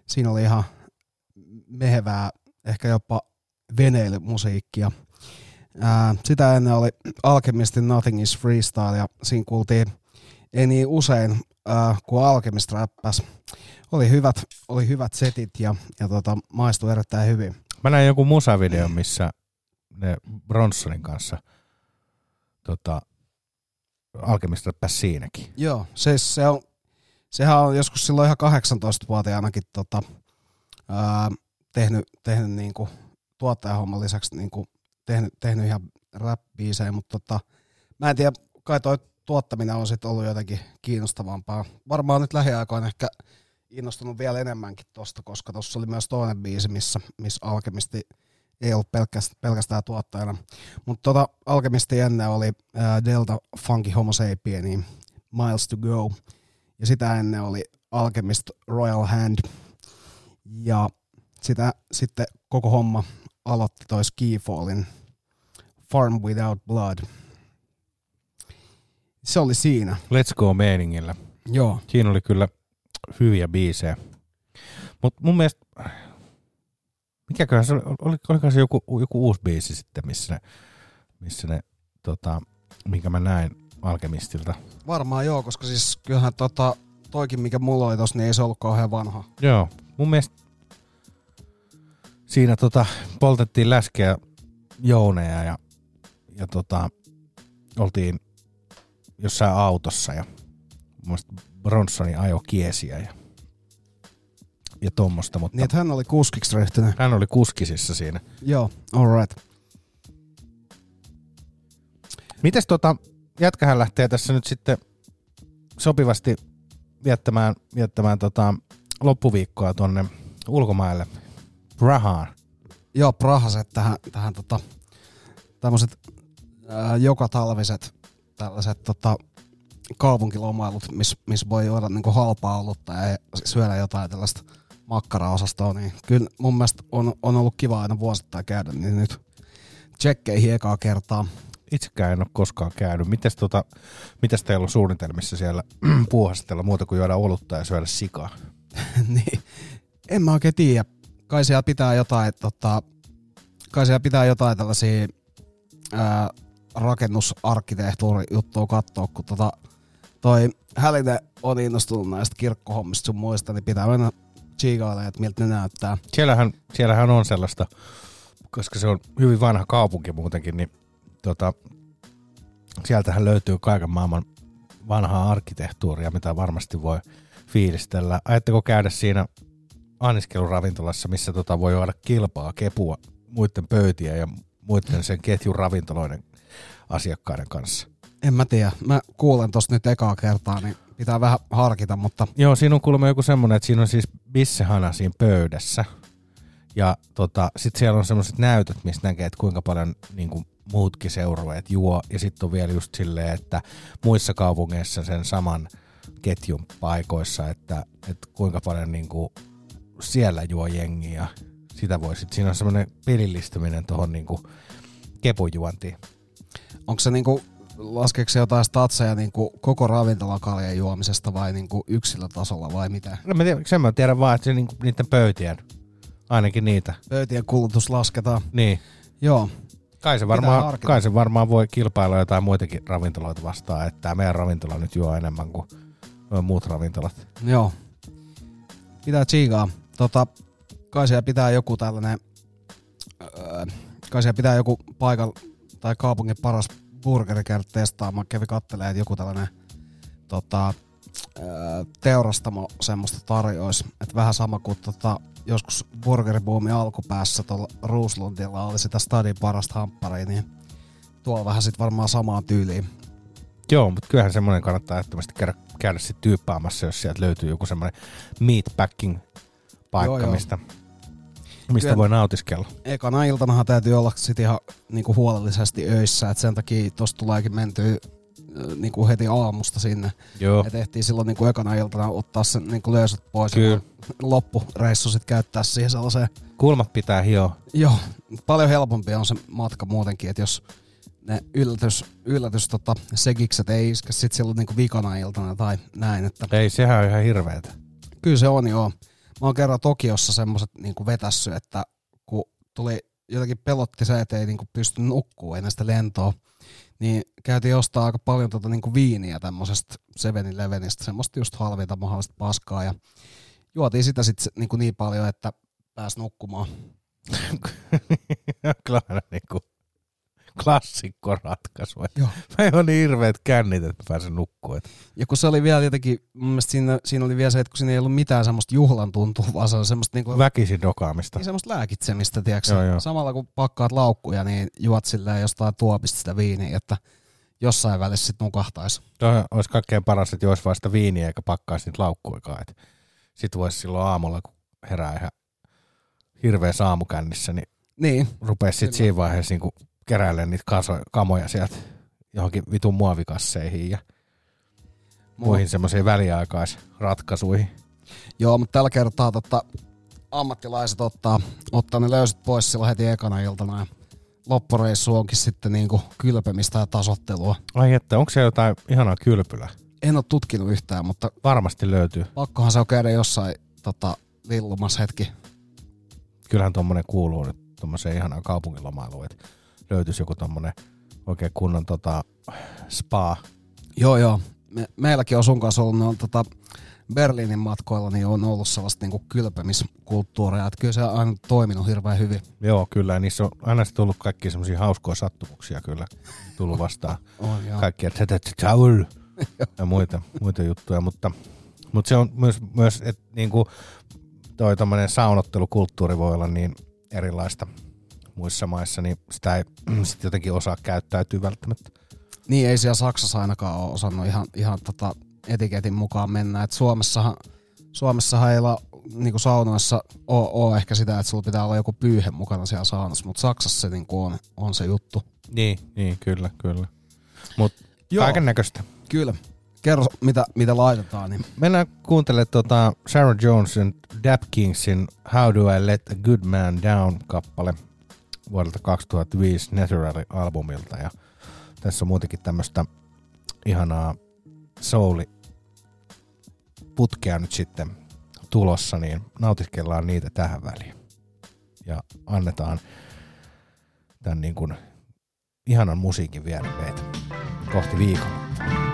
Siinä oli ihan mehevää, ehkä jopa veneilymusiikkia. Ää, sitä ennen oli Alchemistin Nothing is Freestyle ja siinä kuultiin ei niin usein ää, kuin Alchemist räppäs. Oli hyvät, oli hyvät setit ja, ja tota, maistui erittäin hyvin. Mä näin joku musavideo, missä ne Bronsonin kanssa tota, alkemista pääsi siinäkin. Joo, se, se on, sehän on joskus silloin ihan 18-vuotiaanakin tota, ää, tehnyt, tehnyt niinku tuottajahomman lisäksi niinku tehnyt, tehnyt ihan rap mutta tota, mä en tiedä, kai toi tuottaminen on sitten ollut jotenkin kiinnostavampaa. Varmaan nyt lähiaikoina ehkä innostunut vielä enemmänkin tosta, koska tuossa oli myös toinen biisi, missä, missä Alkemisti ei ollut pelkästään, pelkästään tuottajana. Mutta tota Alkemisti ennen oli Delta Funky Homo Sapienin Miles to Go. Ja sitä ennen oli Alchemist Royal Hand. Ja sitä sitten koko homma aloitti toi Skifallin Farm Without Blood. Se oli siinä. Let's go meiningillä. Joo. Siinä oli kyllä hyviä biisejä. Mutta mun mielestä, mikäköhän se oli, oli- olikohan se joku, joku uusi biisi sitten, missä ne, missä ne tota, minkä mä näin Alkemistilta. Varmaan joo, koska siis kyllähän tota, toikin mikä mulla oli tossa, niin ei se ollut kauhean vanha. Joo, mun mielestä siinä tota, poltettiin läskeä jouneja ja, ja tota, oltiin jossain autossa ja mun mielestä Bronsoni ajo kiesiä ja, ja tommosta, mutta Niin, että hän oli kuskiksi ryhtynyt. hän oli kuskisissa siinä. Joo, alright. Mites tota, jätkähän lähtee tässä nyt sitten sopivasti viettämään, viettämään tota loppuviikkoa tonne ulkomaille, Prahaan. Joo, Prahaset tähän, tähän tota, tämmöiset joka talviset tällaiset tota, kaupunkilomailut, missä miss voi juoda niinku halpaa olutta ja syödä jotain tällaista makkaraosastoa, niin kyllä mun mielestä on, on ollut kiva aina vuosittain käydä, niin nyt tsekkeihin ekaa kertaa. Itsekään en ole koskaan käynyt. Mites, tota, mitäs teillä on suunnitelmissa siellä (clears throat) puuhastella muuta kuin juoda olutta ja syödä sikaa? (laughs) niin, en mä oikein tiedä. Kai siellä pitää jotain, tota, kai siellä pitää jotain tällaisia ää, rakennusarkkitehtuurijuttua katsoa, kun tota, toi Häline on innostunut näistä kirkkohommista sun muista, niin pitää mennä tsiikailemaan, että miltä ne näyttää. Siellähän, siellähän on sellaista, koska se on hyvin vanha kaupunki muutenkin, niin tota, sieltähän löytyy kaiken maailman vanhaa arkkitehtuuria, mitä varmasti voi fiilistellä. Ajatteko käydä siinä anniskeluravintolassa, missä tota voi juoda kilpaa, kepua muiden pöytiä ja muiden sen ketjun ravintoloiden asiakkaiden kanssa? En mä tiedä. Mä kuulen tosta nyt ekaa kertaa, niin pitää vähän harkita, mutta Joo, siinä on kuulemma joku semmoinen, että siinä on siis bissehana siinä pöydässä. Ja tota, sitten siellä on semmoiset näytöt, mistä näkee, että kuinka paljon niin kuin, muutkin seurueet juo. Ja sitten on vielä just silleen, että muissa kaupungeissa sen saman ketjun paikoissa, että, että kuinka paljon niin kuin, siellä juo jengi ja sitä voi sitten. Siinä on semmoinen pelillistyminen tuohon niin kepujuontiin. onko se niinku, laskeeko se jotain statseja niinku koko ravintolakaljan juomisesta vai niinku yksilötasolla vai mitä? No mä tiedän, sen mä tiedän vaan, että se niinku, niiden pöytien, ainakin niitä. Pöytien kulutus lasketaan. Niin. Joo. Kai se, varmaan, kai se varmaan voi kilpailla jotain muitakin ravintoloita vastaan, että tämä meidän ravintola nyt juo enemmän kuin muut ravintolat. Joo. Pitää tsiikaa. Tota, kai siellä pitää joku tällainen, öö, kai siellä pitää joku paikan tai kaupungin paras burgeri käydä testaamaan. Kävi kattelee, että joku tällainen tota, öö, teurastamo semmoista tarjoisi. Että vähän sama kuin tota, joskus burgeriboomin alkupäässä tuolla Ruuslundilla oli sitä stadin parasta hampparia, niin tuolla vähän sit varmaan samaan tyyliin. Joo, mutta kyllähän semmoinen kannattaa ehdottomasti käydä, käydä sit tyyppäämässä, jos sieltä löytyy joku semmoinen meatpacking paikka, Joo, joo. mistä, mistä Kyllä. voi nautiskella. ekana iltanahan täytyy olla sit ihan niinku huolellisesti öissä, että sen takia tosta tuleekin mentyä niinku heti aamusta sinne. Joo. Ja tehtiin silloin niinku ekana iltana ottaa sen niinku löysät pois Kyllä. ja loppureissu sit käyttää siihen sellaiseen. Kulmat pitää hioa. Joo, paljon helpompi on se matka muutenkin, että jos ne yllätys, yllätys tota, segikset ei iske sit silloin niinku vikana iltana tai näin, että Ei, sehän on ihan hirveetä. Kyllä se on, joo. Mä oon kerran Tokiossa semmoset niinku vetässy, että kun tuli jotenkin pelotti se, että ei niinku pysty nukkuu ennen sitä lentoa, niin käytiin ostaa aika paljon tota niinku viiniä tämmöisestä 7-Elevenistä, semmoista just halvinta mahdollista paskaa, ja juotiin sitä sitten niinku niin paljon, että pääsi nukkumaan. (laughs) Kyllä aina niinku klassikko ratkaisu. Mä oon niin hirveet kännit, että mä pääsen nukkuun. Et Ja kun se oli vielä jotenkin, mun mielestä siinä, siinä oli vielä se, että kun siinä ei ollut mitään semmoista juhlan tuntua, vaan se oli semmoista niinku, Väkisin dokaamista. niin semmoista lääkitsemistä, tiedätkö? Joo, joo. Samalla kun pakkaat laukkuja, niin juot silleen jostain tuopista sitä viiniä, että jossain välissä sit nukahtaisi. Toi olisi kaikkein paras, että jos sitä viiniä eikä pakkaisi niitä laukkuikaan. Et sit voisi silloin aamulla, kun herää ihan hirveä saamukännissä, niin, Niin. rupeaa sitten siinä vaiheessa niinku keräilemään niitä kaso, kamoja sieltä johonkin vitun muovikasseihin ja muihin semmoisiin väliaikaisratkaisuihin. Joo, mutta tällä kertaa tota, ammattilaiset ottaa, ottaa ne löyset pois silloin heti ekana iltana ja loppureissu onkin sitten niinku kylpemistä ja tasottelua. Ai että, onko se jotain ihanaa kylpylää? En ole tutkinut yhtään, mutta Varmasti löytyy. pakkohan se on käydä jossain tota, lillumassa hetki. Kyllähän tuommoinen kuuluu nyt tuommoiseen ihanaan kaupunkilomailuun, että löytyisi joku tuommoinen oikein kunnon tota, spa. Joo, joo. Me, meilläkin on sun kanssa ollut, ne on tota, Berliinin matkoilla, niin on ollut sellaista niinku kylpemiskulttuuria, että kyllä se on aina toiminut hirveän hyvin. Joo, kyllä. Niissä on aina tullut kaikki semmoisia hauskoja sattumuksia kyllä tullut vastaan. (laughs) On, joo. Kaikki, että towel (laughs) ja muita, muita juttuja, mutta, mutta se on myös, myös että niinku toi tommonen saunottelukulttuuri voi olla niin erilaista muissa maissa, niin sitä ei (clears throat) sit jotenkin osaa käyttäytyä välttämättä. Niin ei siellä Saksassa ainakaan ole osannut ihan, ihan tota etiketin mukaan mennä. Et Suomessahan, Suomessahan ei olla niinku saunoissa ole, ole, ehkä sitä, että sulla pitää olla joku pyyhe mukana siellä saunassa, mutta Saksassa se niinku on, on se juttu. Niin, niin kyllä, kyllä. Mutta kaiken näköistä. Kyllä. Kerro, mitä, mitä laitetaan. Niin. Mennään kuuntelemaan tota Sarah Jonesin Dap Kingsin How Do I Let a Good Man Down kappale vuodelta 2005 Naturally-albumilta. Ja tässä on muutenkin tämmöistä ihanaa souli putkea nyt sitten tulossa, niin nautiskellaan niitä tähän väliin. Ja annetaan tämän niin kuin ihanan musiikin viedä meitä kohti viikolla.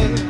I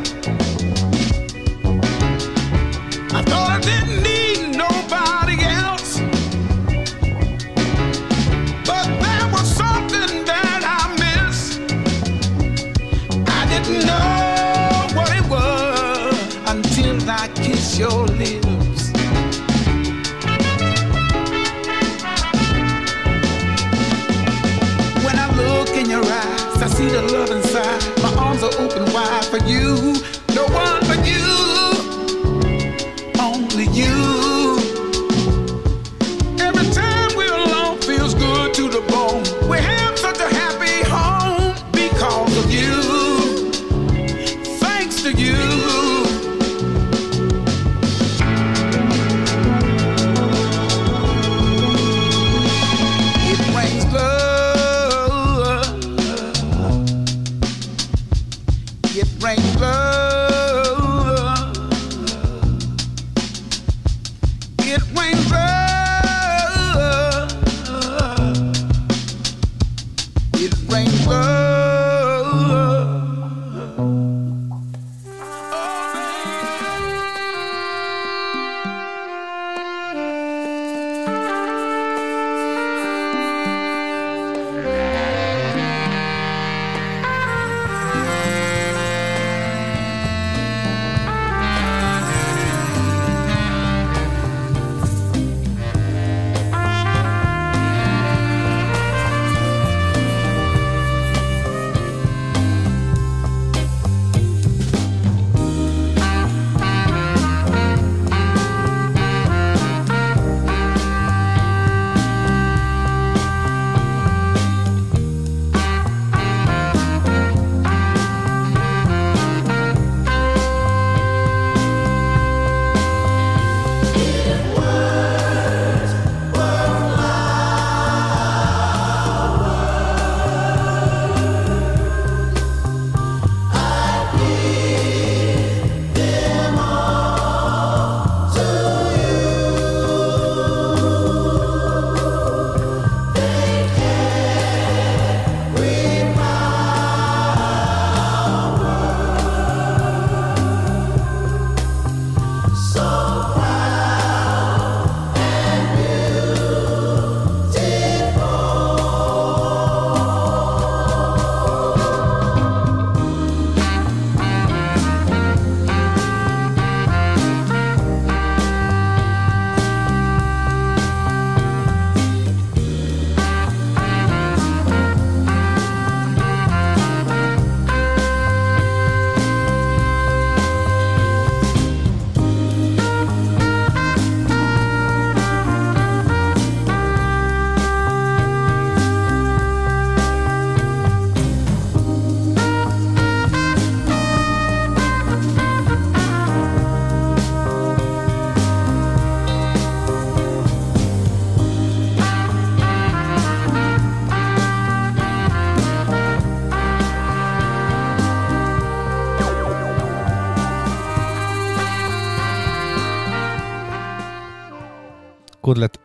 Kuuntelet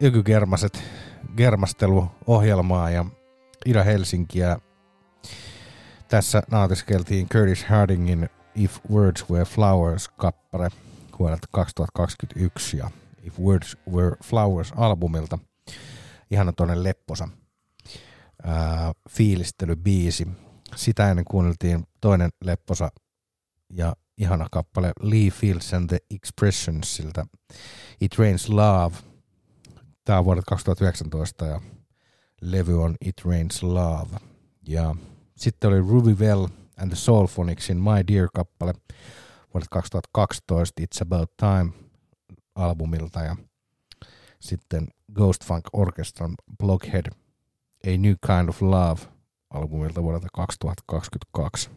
Ykygermaset germasteluohjelmaa ja Ida Helsinkiä. Tässä nautiskeltiin Curtis Hardingin If Words Were Flowers-kappale vuodelta 2021 ja If Words Were Flowers-albumilta. Ihana tuonne lepposa ää, fiilistelybiisi. Sitä ennen kuunneltiin toinen lepposa ja ihana kappale Lee Fields and the Expressionsilta It Rains Love. Tämä on vuodelta 2019 ja levy on It Rains Love. Ja sitten oli Ruby Well and the Soulphonicsin My Dear-kappale vuodelta 2012 It's About Time albumilta ja sitten Ghost Funk Orchestran Blockhead A New Kind of Love albumilta vuodelta 2022.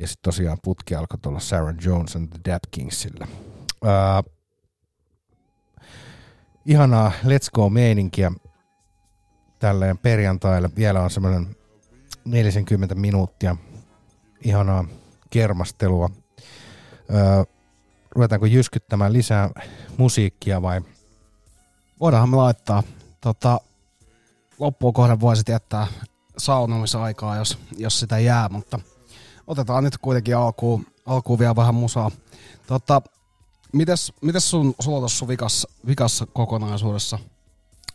Ja sitten tosiaan putki alkoi tuolla Sarah Jones and the Dap Kingsillä. Ää, ihanaa Let's Go-meininkiä tälleen perjantaille. Vielä on semmoinen 40 minuuttia ihanaa kermastelua. Öö, ruvetaanko jyskyttämään lisää musiikkia vai? Voidaanhan me laittaa. Tota, loppuun kohden voisit jättää saunomisaikaa, jos, jos sitä jää, mutta otetaan nyt kuitenkin alkuun, alkuun vielä vähän musaa. Tota, mites, mites sun, sulla tuossa vikassa, vikassa kokonaisuudessa?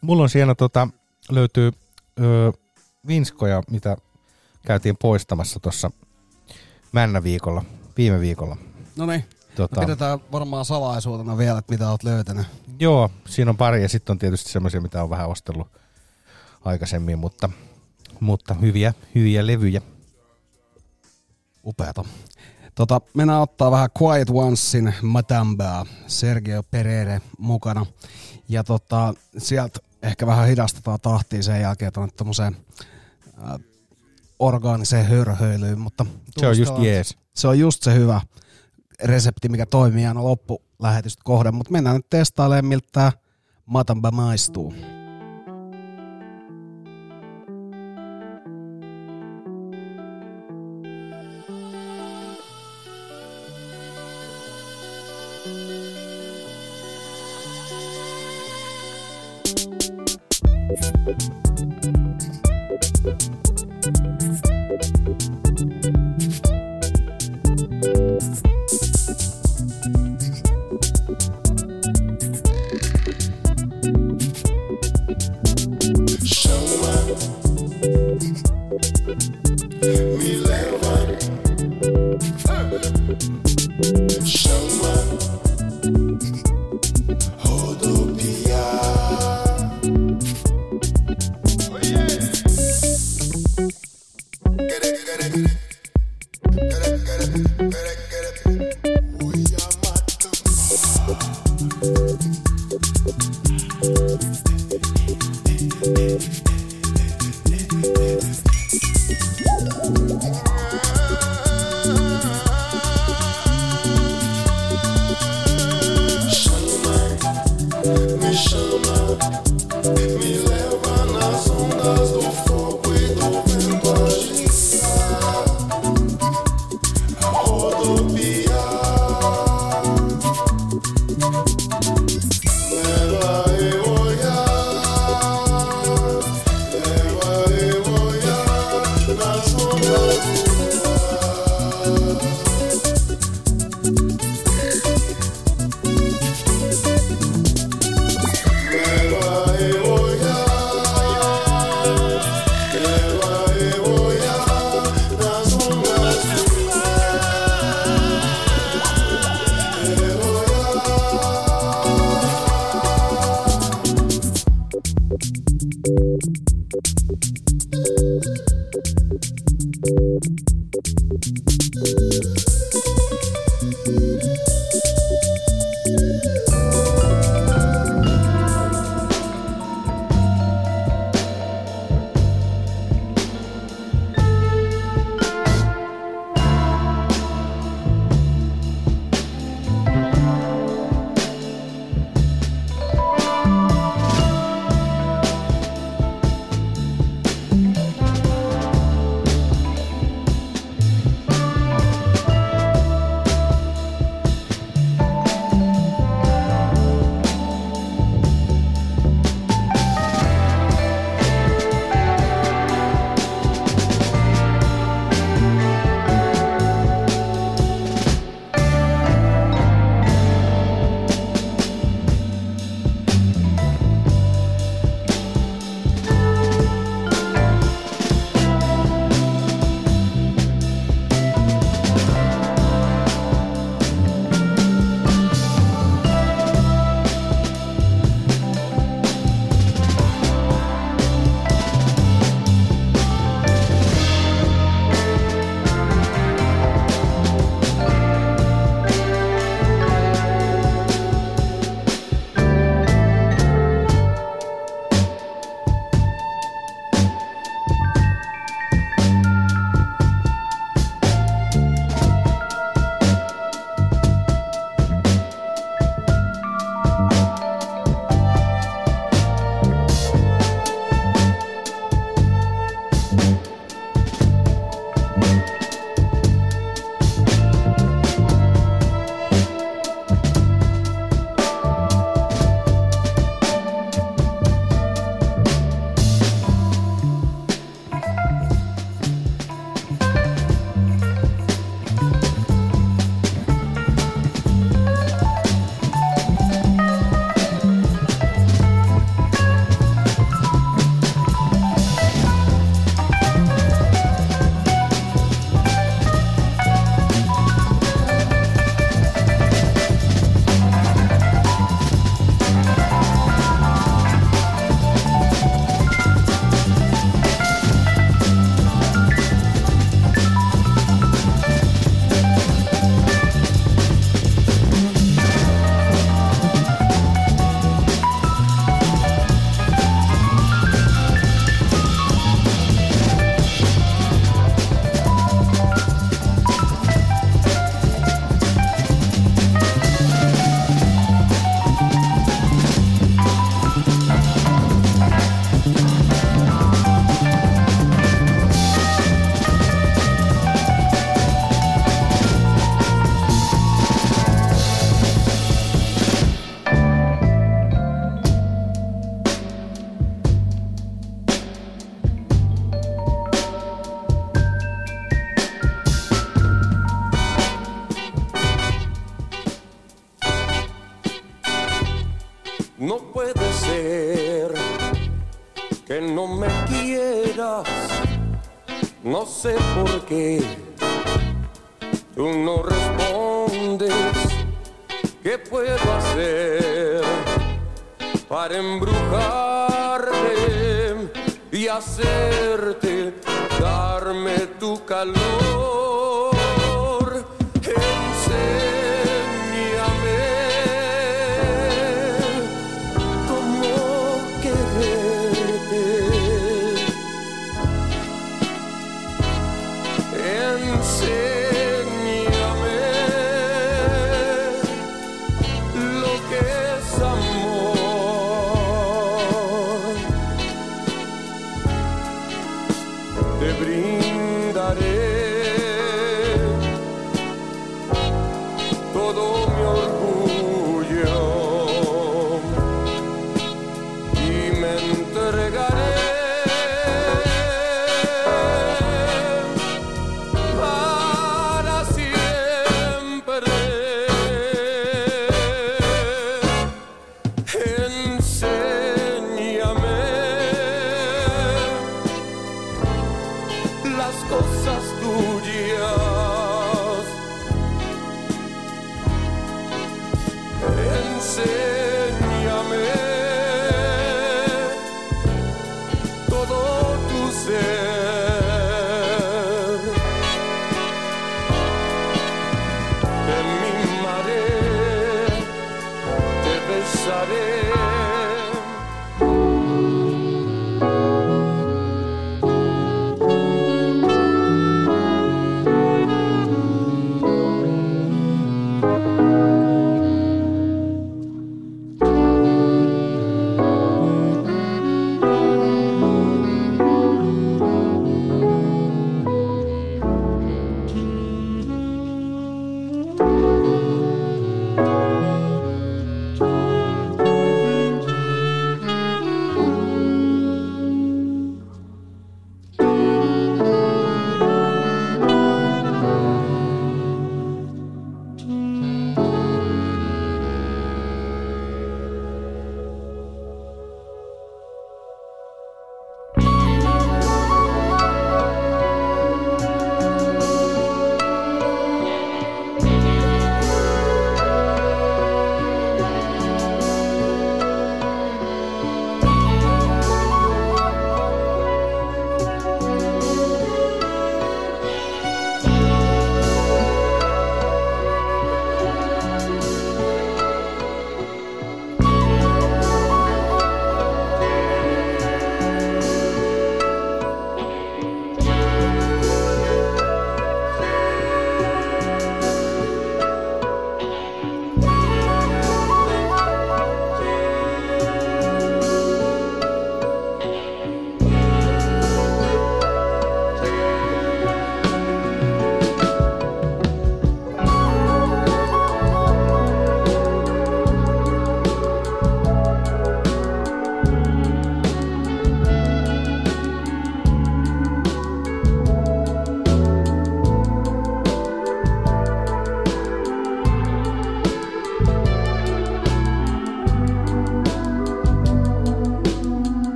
Mulla on siellä tota, löytyy öö, vinskoja, mitä käytiin poistamassa tuossa männäviikolla, viime viikolla. No niin. Tota, Pidetään varmaan salaisuutena vielä, että mitä oot löytänyt. Joo, siinä on pari ja sitten on tietysti semmoisia, mitä on vähän ostellut aikaisemmin, mutta, mutta hyviä, hyviä levyjä. Upeata. Tota, mennään ottaa vähän Quiet Onesin Matambaa, Sergio Perere mukana. Ja tota, sieltä ehkä vähän hidastetaan tahtia sen jälkeen tuonne tommoseen äh, orgaaniseen hörhöilyyn, mutta Se on just jees. Se on just se hyvä resepti, mikä toimii aina loppulähetystä kohden, mutta mennään nyt testailemaan, miltä tää Matamba maistuu. Me be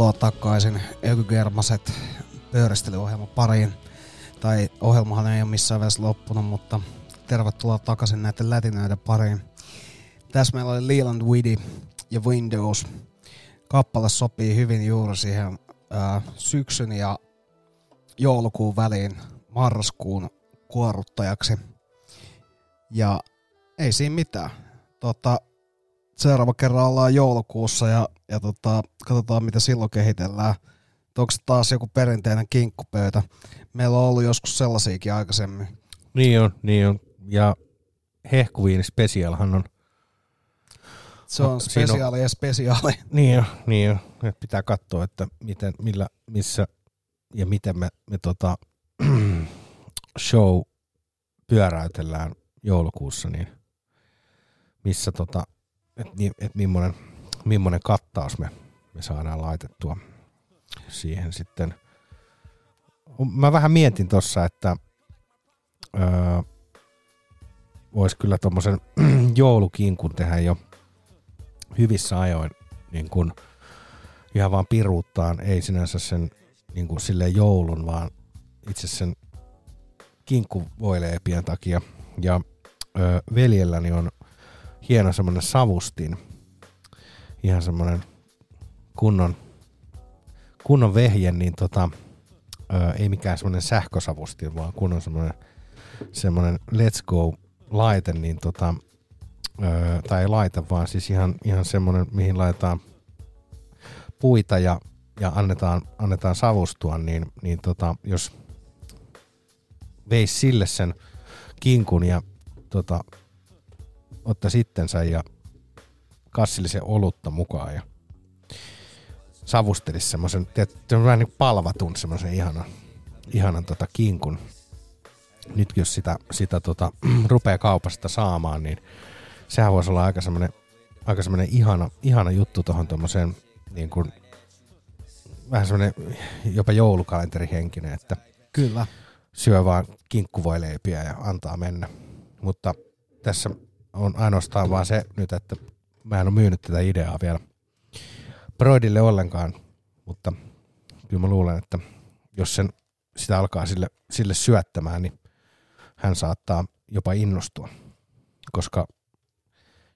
Tervetuloa takaisin Ökygermaset pööristelyohjelman pariin. Tai ohjelmahan ei ole missään vaiheessa loppunut, mutta tervetuloa takaisin näiden lätinöiden pariin. Tässä meillä oli Leland Witty ja Windows. Kappale sopii hyvin juuri siihen ää, syksyn ja joulukuun väliin marraskuun kuoruttajaksi. Ja ei siinä mitään. Tota, seuraava kerran ollaan joulukuussa ja, ja tota, katsotaan mitä silloin kehitellään. Onko se taas joku perinteinen kinkkupöytä? Meillä on ollut joskus sellaisiakin aikaisemmin. Niin on, niin on. Ja hehkuviini specialhan on. Se on siinä spesiaali ja spesiaali. (laughs) Niin on, niin on. Et pitää katsoa, että miten, millä, missä ja miten me, me tota, (clears throat) show pyöräytellään joulukuussa, niin missä tota, että niin, et millainen, millainen kattaus me, me saadaan laitettua siihen sitten. Mä vähän mietin tossa, että öö, voisi kyllä tuommoisen (clears throat) joulukinkun tehdä jo hyvissä ajoin niin kun ihan vaan piruuttaan, ei sinänsä sen niin kuin silleen joulun, vaan itse sen kinkkuvoileepien takia. Ja ö, veljelläni on hieno semmonen savustin, ihan semmonen kunnon, kunnon vehje, niin tota, ö, ei mikään semmonen sähkösavustin, vaan kunnon semmonen, semmonen let's go laite, niin tota, ö, tai ei laite, vaan siis ihan, ihan semmonen, mihin laitetaan puita ja, ja annetaan, annetaan savustua, niin, niin tota, jos veisi sille sen kinkun ja tota, ottaisi itsensä ja kassillisen olutta mukaan ja savustelisi semmoisen, vähän niin palvatun semmoisen ihanan, ihanan tota kinkun. Nyt jos sitä, sitä tota, (clears throat) rupeaa kaupasta saamaan, niin sehän voisi olla aika semmoinen, aika semmoinen ihana, ihana juttu tuohon tuommoiseen niin kuin, vähän semmoinen jopa joulukalenterihenkinen, että Kyllä. syö vaan kinkkuvoileipiä ja antaa mennä. Mutta tässä on ainoastaan vaan se nyt, että mä en ole myynyt tätä ideaa vielä Broidille ollenkaan, mutta kyllä mä luulen, että jos sen sitä alkaa sille, sille syöttämään, niin hän saattaa jopa innostua, koska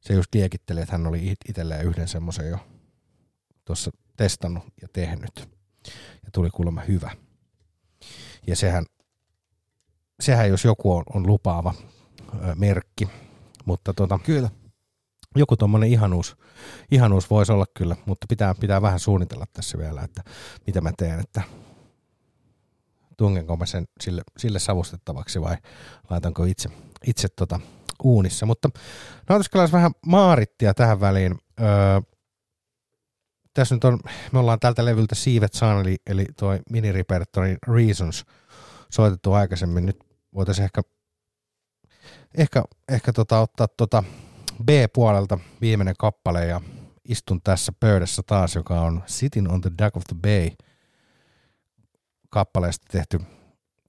se just liekitteli, että hän oli it- itselleen yhden semmoisen jo tuossa testannut ja tehnyt. Ja tuli kuulemma hyvä. Ja sehän, sehän jos joku on, on lupaava merkki, mutta tota, Kyllä. joku tuommoinen ihanuus, ihanuus voisi olla kyllä, mutta pitää, pitää vähän suunnitella tässä vielä, että mitä mä teen, että tungenko mä sen sille, sille savustettavaksi vai laitanko itse, itse tota uunissa. Mutta nautiskellaan vähän maarittia tähän väliin. Öö, tässä nyt on, me ollaan tältä levyltä Siivet Sun, eli, eli toi minirepertori Reasons soitettu aikaisemmin. Nyt voitaisiin ehkä, ehkä, ehkä tota, ottaa tota B-puolelta viimeinen kappale ja istun tässä pöydässä taas, joka on Sitting on the Dock of the Bay kappaleesta tehty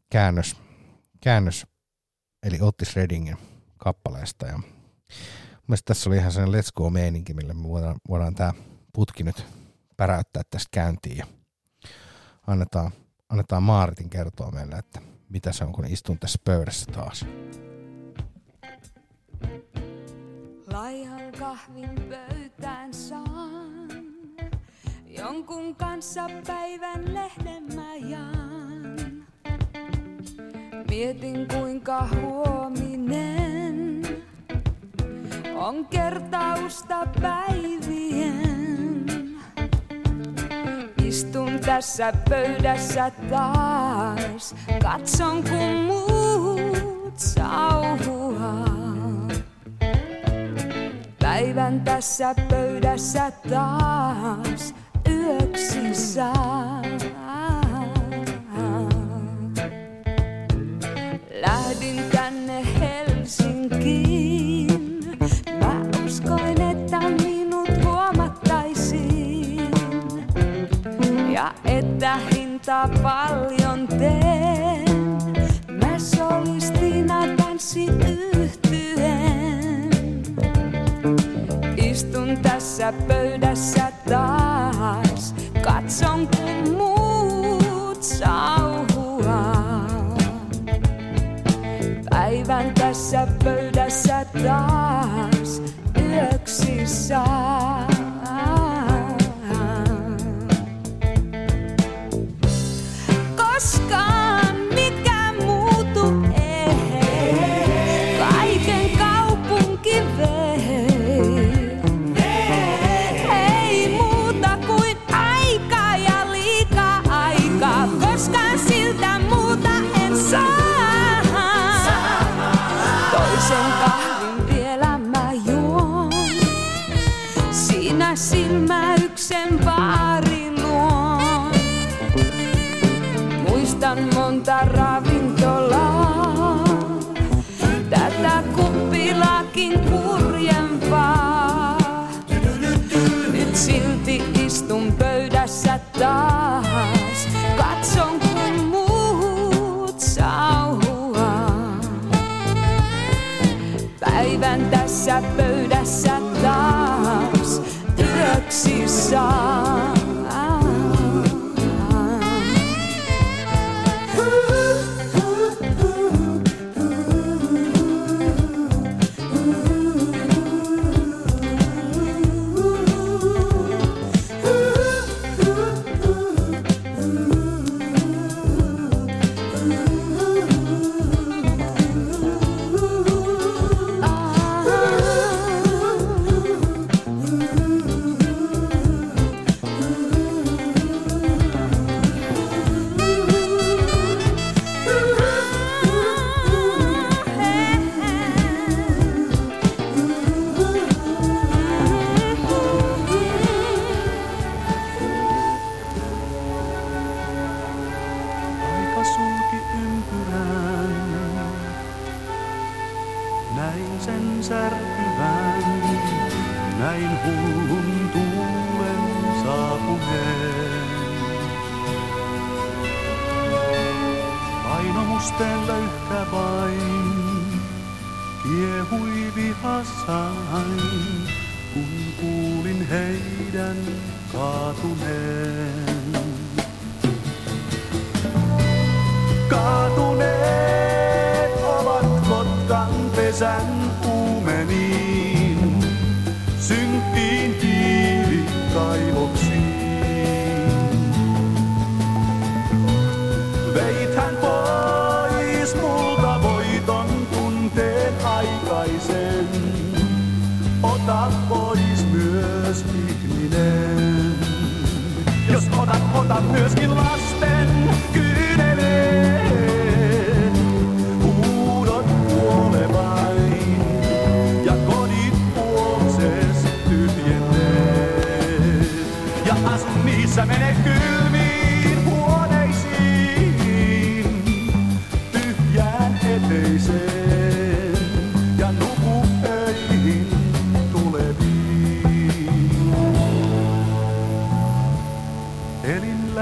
käännös, käännös eli Otis Reddingin kappaleesta. Ja mielestäni tässä oli ihan sellainen let's go meininki, millä me voidaan, voidaan tämä putki nyt päräyttää tästä käyntiin ja annetaan, annetaan Maaritin kertoa meille, että mitä se on, kun istun tässä pöydässä taas. Laihan kahvin pöytään saan, jonkun kanssa päivän lehden mä jaan. Mietin kuinka huominen on kertausta päivien. Istun tässä pöydässä taas, katson kun muut sauhuaa. Päivän tässä pöydässä taas yöksi saa. Lähdin tänne Helsinkiin. Mä uskoin, että minut huomattaisiin. Ja että hinta paljon teen. tässä pöydässä taas. Katson kun muut sauhua. Päivän tässä pöydässä taas yöksi saa. star.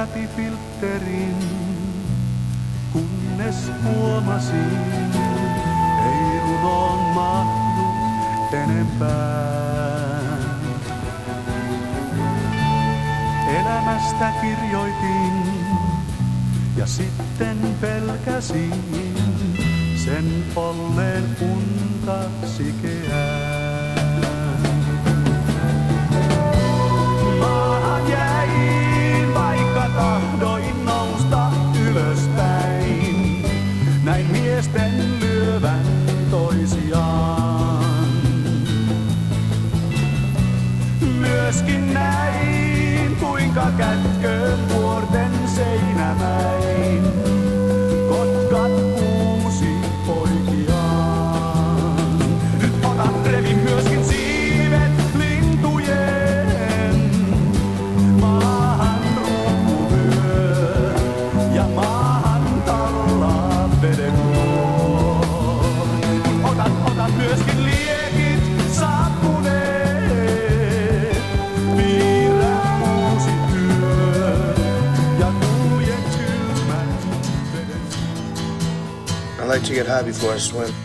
läpi filterin, kunnes huomasin, ei runoon mahdu enempää. Elämästä kirjoitin ja sitten pelkäsin sen polleen unta sikeää. to get high before I swim.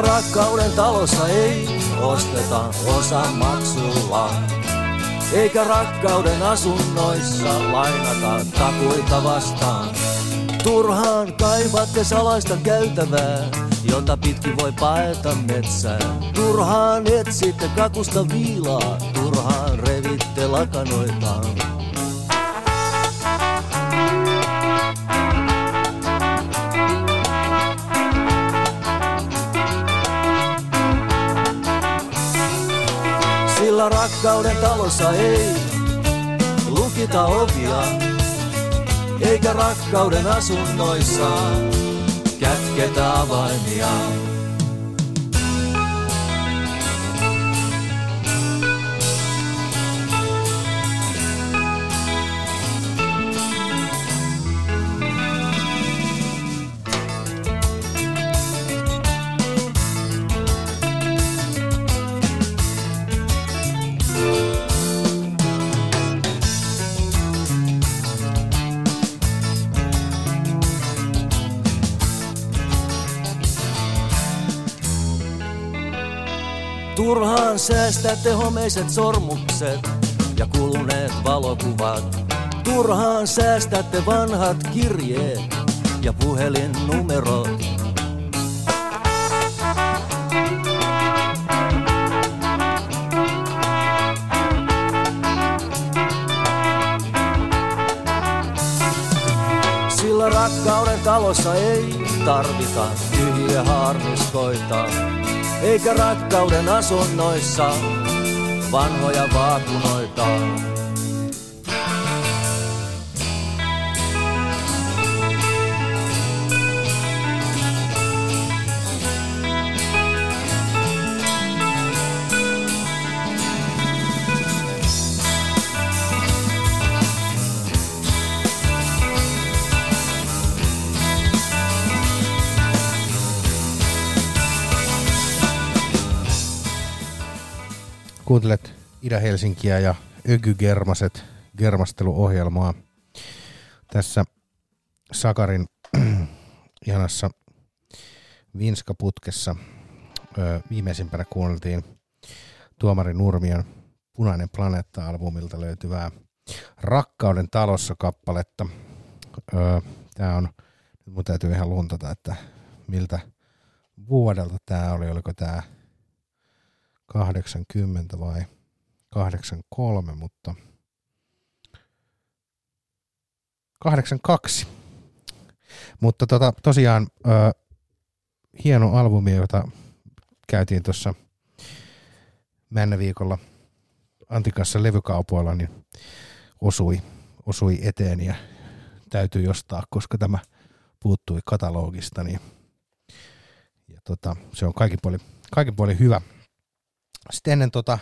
Rakkauden talossa ei osteta osa maksulla. Eikä rakkauden asunnoissa lainata takuita vastaan. Turhaan kaivatte salaista käytävää, jota pitkin voi paeta metsään. Turhaan etsitte kakusta viilaa, turhaan revitte lakanoitaan. Sillä rakkauden talossa ei lukita ovia, eikä rakkauden asunnoissa kätketä avaimia. Säästätte homeiset sormukset ja kuluneet valokuvat. Turhaan säästätte vanhat kirjeet ja puhelinnumerot. Sillä rakkauden talossa ei tarvita tyhjiä harmiskoita. Eikä rakkauden asunnoissa vanhoja vaakunoita. Itä-Helsinkiä ja Ökygermaset germasteluohjelmaa. Tässä Sakarin (clears throat) ihanassa Vinska-putkessa ö, viimeisimpänä kuunneltiin Tuomari Nurmion Punainen planeetta-albumilta löytyvää Rakkauden talossa kappaletta. Tämä on, nyt mun täytyy ihan luntata, että miltä vuodelta tämä oli, oliko tämä 80 vai 83, mutta 82. Mutta tota, tosiaan ö, hieno albumi, jota käytiin tuossa viikolla Antikassa levykaupoilla, niin osui, osui eteen ja täytyy ostaa, koska tämä puuttui katalogista. Niin, ja tota, se on kaikin puolin, kaikin puolin hyvä. Sitten ennen, tota,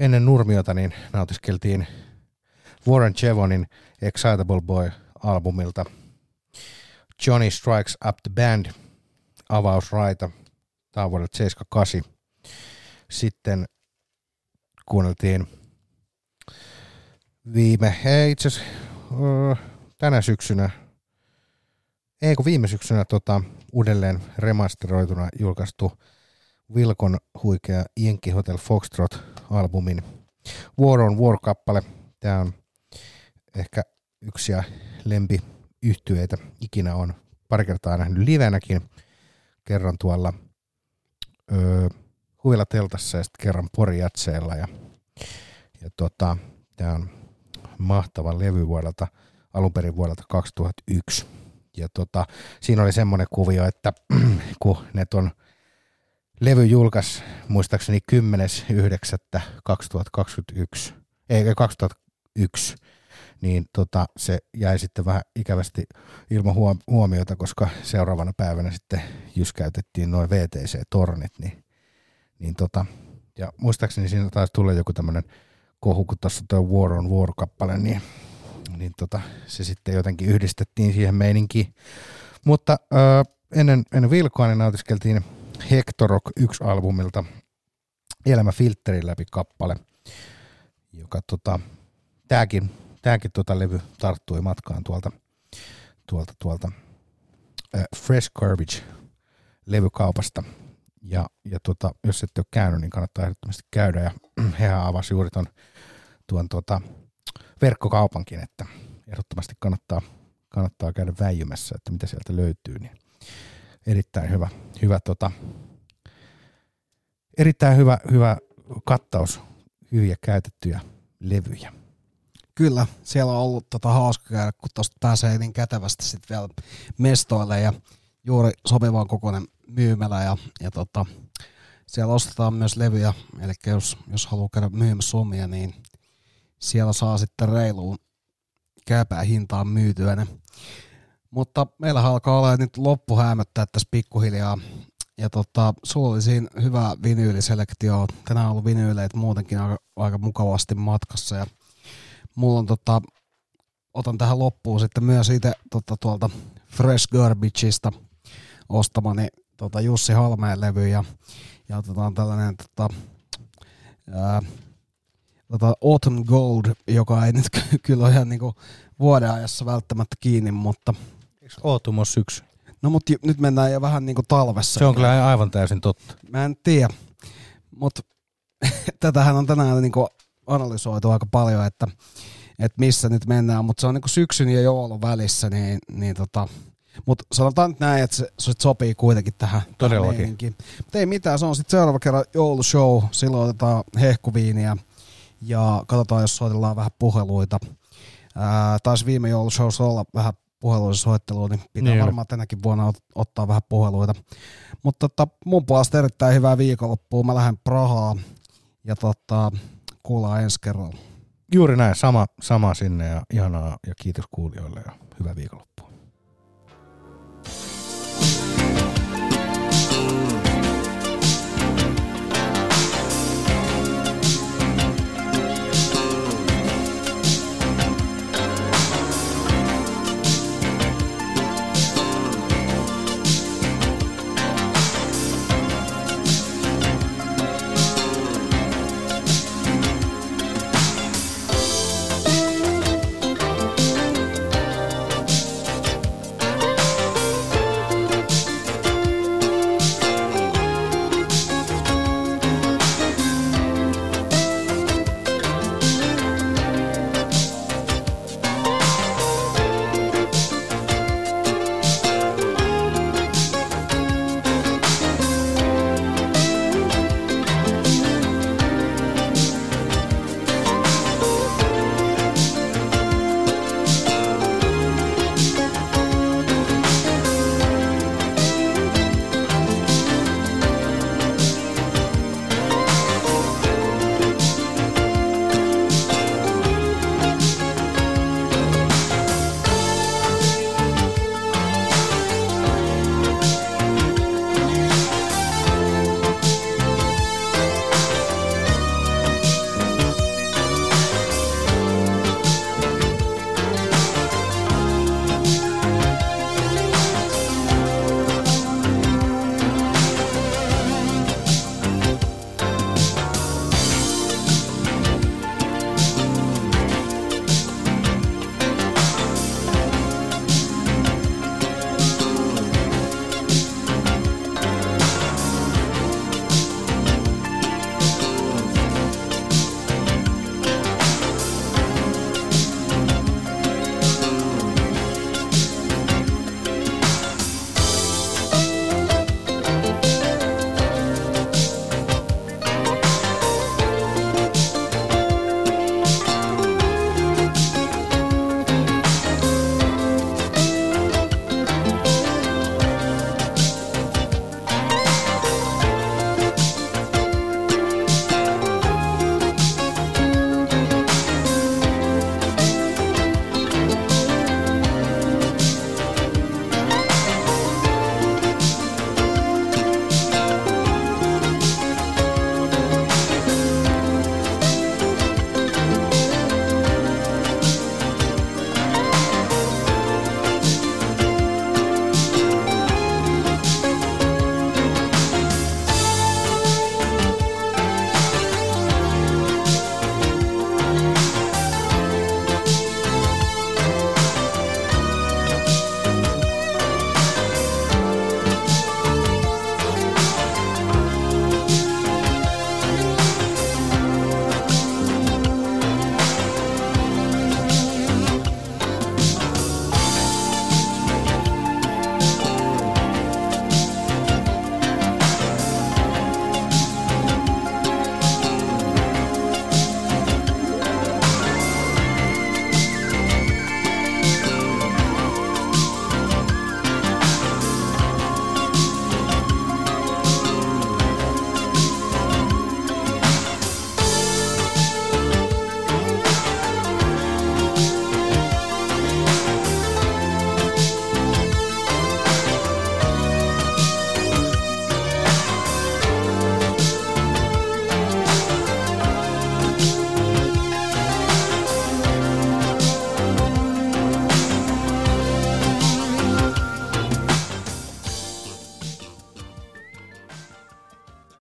ennen Nurmiota niin nautiskeltiin Warren Chevonin Excitable Boy-albumilta Johnny Strikes Up the Band avausraita. Tämä on vuodelta 78. Sitten kuunneltiin viime, ei itse tänä syksynä, ei kun viime syksynä tota, uudelleen remasteroituna julkaistu Vilkon huikea Yankee Hotel Foxtrot-albumin War on War-kappale. Tämä on ehkä yksi lempi yhtyeitä ikinä on pari kertaa nähnyt livenäkin. Kerran tuolla öö, huvilateltassa ja sitten kerran Porijatseella. Ja, ja tota, tämä on mahtava levy vuodelta, alun perin vuodelta 2001. Ja tota, siinä oli semmoinen kuvio, että (clears throat) kun ne on levy julkaisi muistaakseni 10.9.2021, ei 2001, niin tota, se jäi sitten vähän ikävästi ilman huom- huomiota, koska seuraavana päivänä sitten jyskäytettiin noin VTC-tornit, niin, niin tota, ja muistaakseni siinä taisi tulla joku tämmöinen kohu, kun tuossa tuo War on War-kappale, niin, niin tota, se sitten jotenkin yhdistettiin siihen meininkiin. Mutta ö, ennen, ennen Vilkoa niin nautiskeltiin Hectorok 1-albumilta Elämä filterin läpi kappale, joka tota, tääkin, tääkin tota levy tarttui matkaan tuolta, tuolta, tuolta äh, Fresh Garbage levykaupasta. Ja, ja tota, jos ette ole käynyt, niin kannattaa ehdottomasti käydä. Ja (clears throat) hehän avasi juuri ton, tuon tuota verkkokaupankin, että ehdottomasti kannattaa, kannattaa käydä väijymässä, että mitä sieltä löytyy. Niin erittäin hyvä, hyvä, tota, erittäin hyvä, hyvä kattaus hyviä käytettyjä levyjä. Kyllä, siellä on ollut tota hauska käydä, kun tuosta pääsee niin kätevästi sitten vielä mestoille ja juuri sopivan kokoinen myymälä ja, ja tota, siellä ostetaan myös levyjä, eli jos, jos haluaa käydä myymässä omia, niin siellä saa sitten reiluun käypää hintaan myytyä ne. Mutta meillä alkaa olla nyt loppu häämöttää tässä pikkuhiljaa. Ja tota, sulla oli siinä hyvä vinyyliselektio. Tänään on ollut vinyyleitä muutenkin aika, aika mukavasti matkassa. Ja mulla on tota, otan tähän loppuun sitten myös itse tota, tuolta Fresh Garbageista ostamani tota, Jussi Halmeen levy ja, ja otetaan tällainen tota, ää, tota Autumn Gold, joka ei nyt (laughs) ky- kyllä ole ihan niinku vuoden ajassa välttämättä kiinni, mutta... Ole syksy? No mutta nyt mennään jo vähän niinku talvessa. Se on kyllä aivan täysin totta. Mä en tiedä, mutta (laughs) tätähän on tänään niinku analysoitu aika paljon, että, että missä nyt mennään, mutta se on niinku syksyn ja joulun välissä, niin, niin tota, mutta sanotaan nyt näin, että se, se sopii kuitenkin tähän. Todellakin. Mutta ei mitään, se on sitten seuraava kerran joulushow, silloin otetaan hehkuviiniä ja katsotaan, jos soitellaan vähän puheluita. Ää, taisi viime joulushowssa olla vähän puheluiden soittelua, niin pitää niin. varmaan tänäkin vuonna ot- ottaa vähän puheluita. Mutta tota, mun puolesta erittäin hyvää viikonloppua. Mä lähden Prahaan ja tota, kuullaan ensi kerralla. Juuri näin, sama, sama sinne ja ihanaa ja kiitos kuulijoille ja hyvää viikonloppua.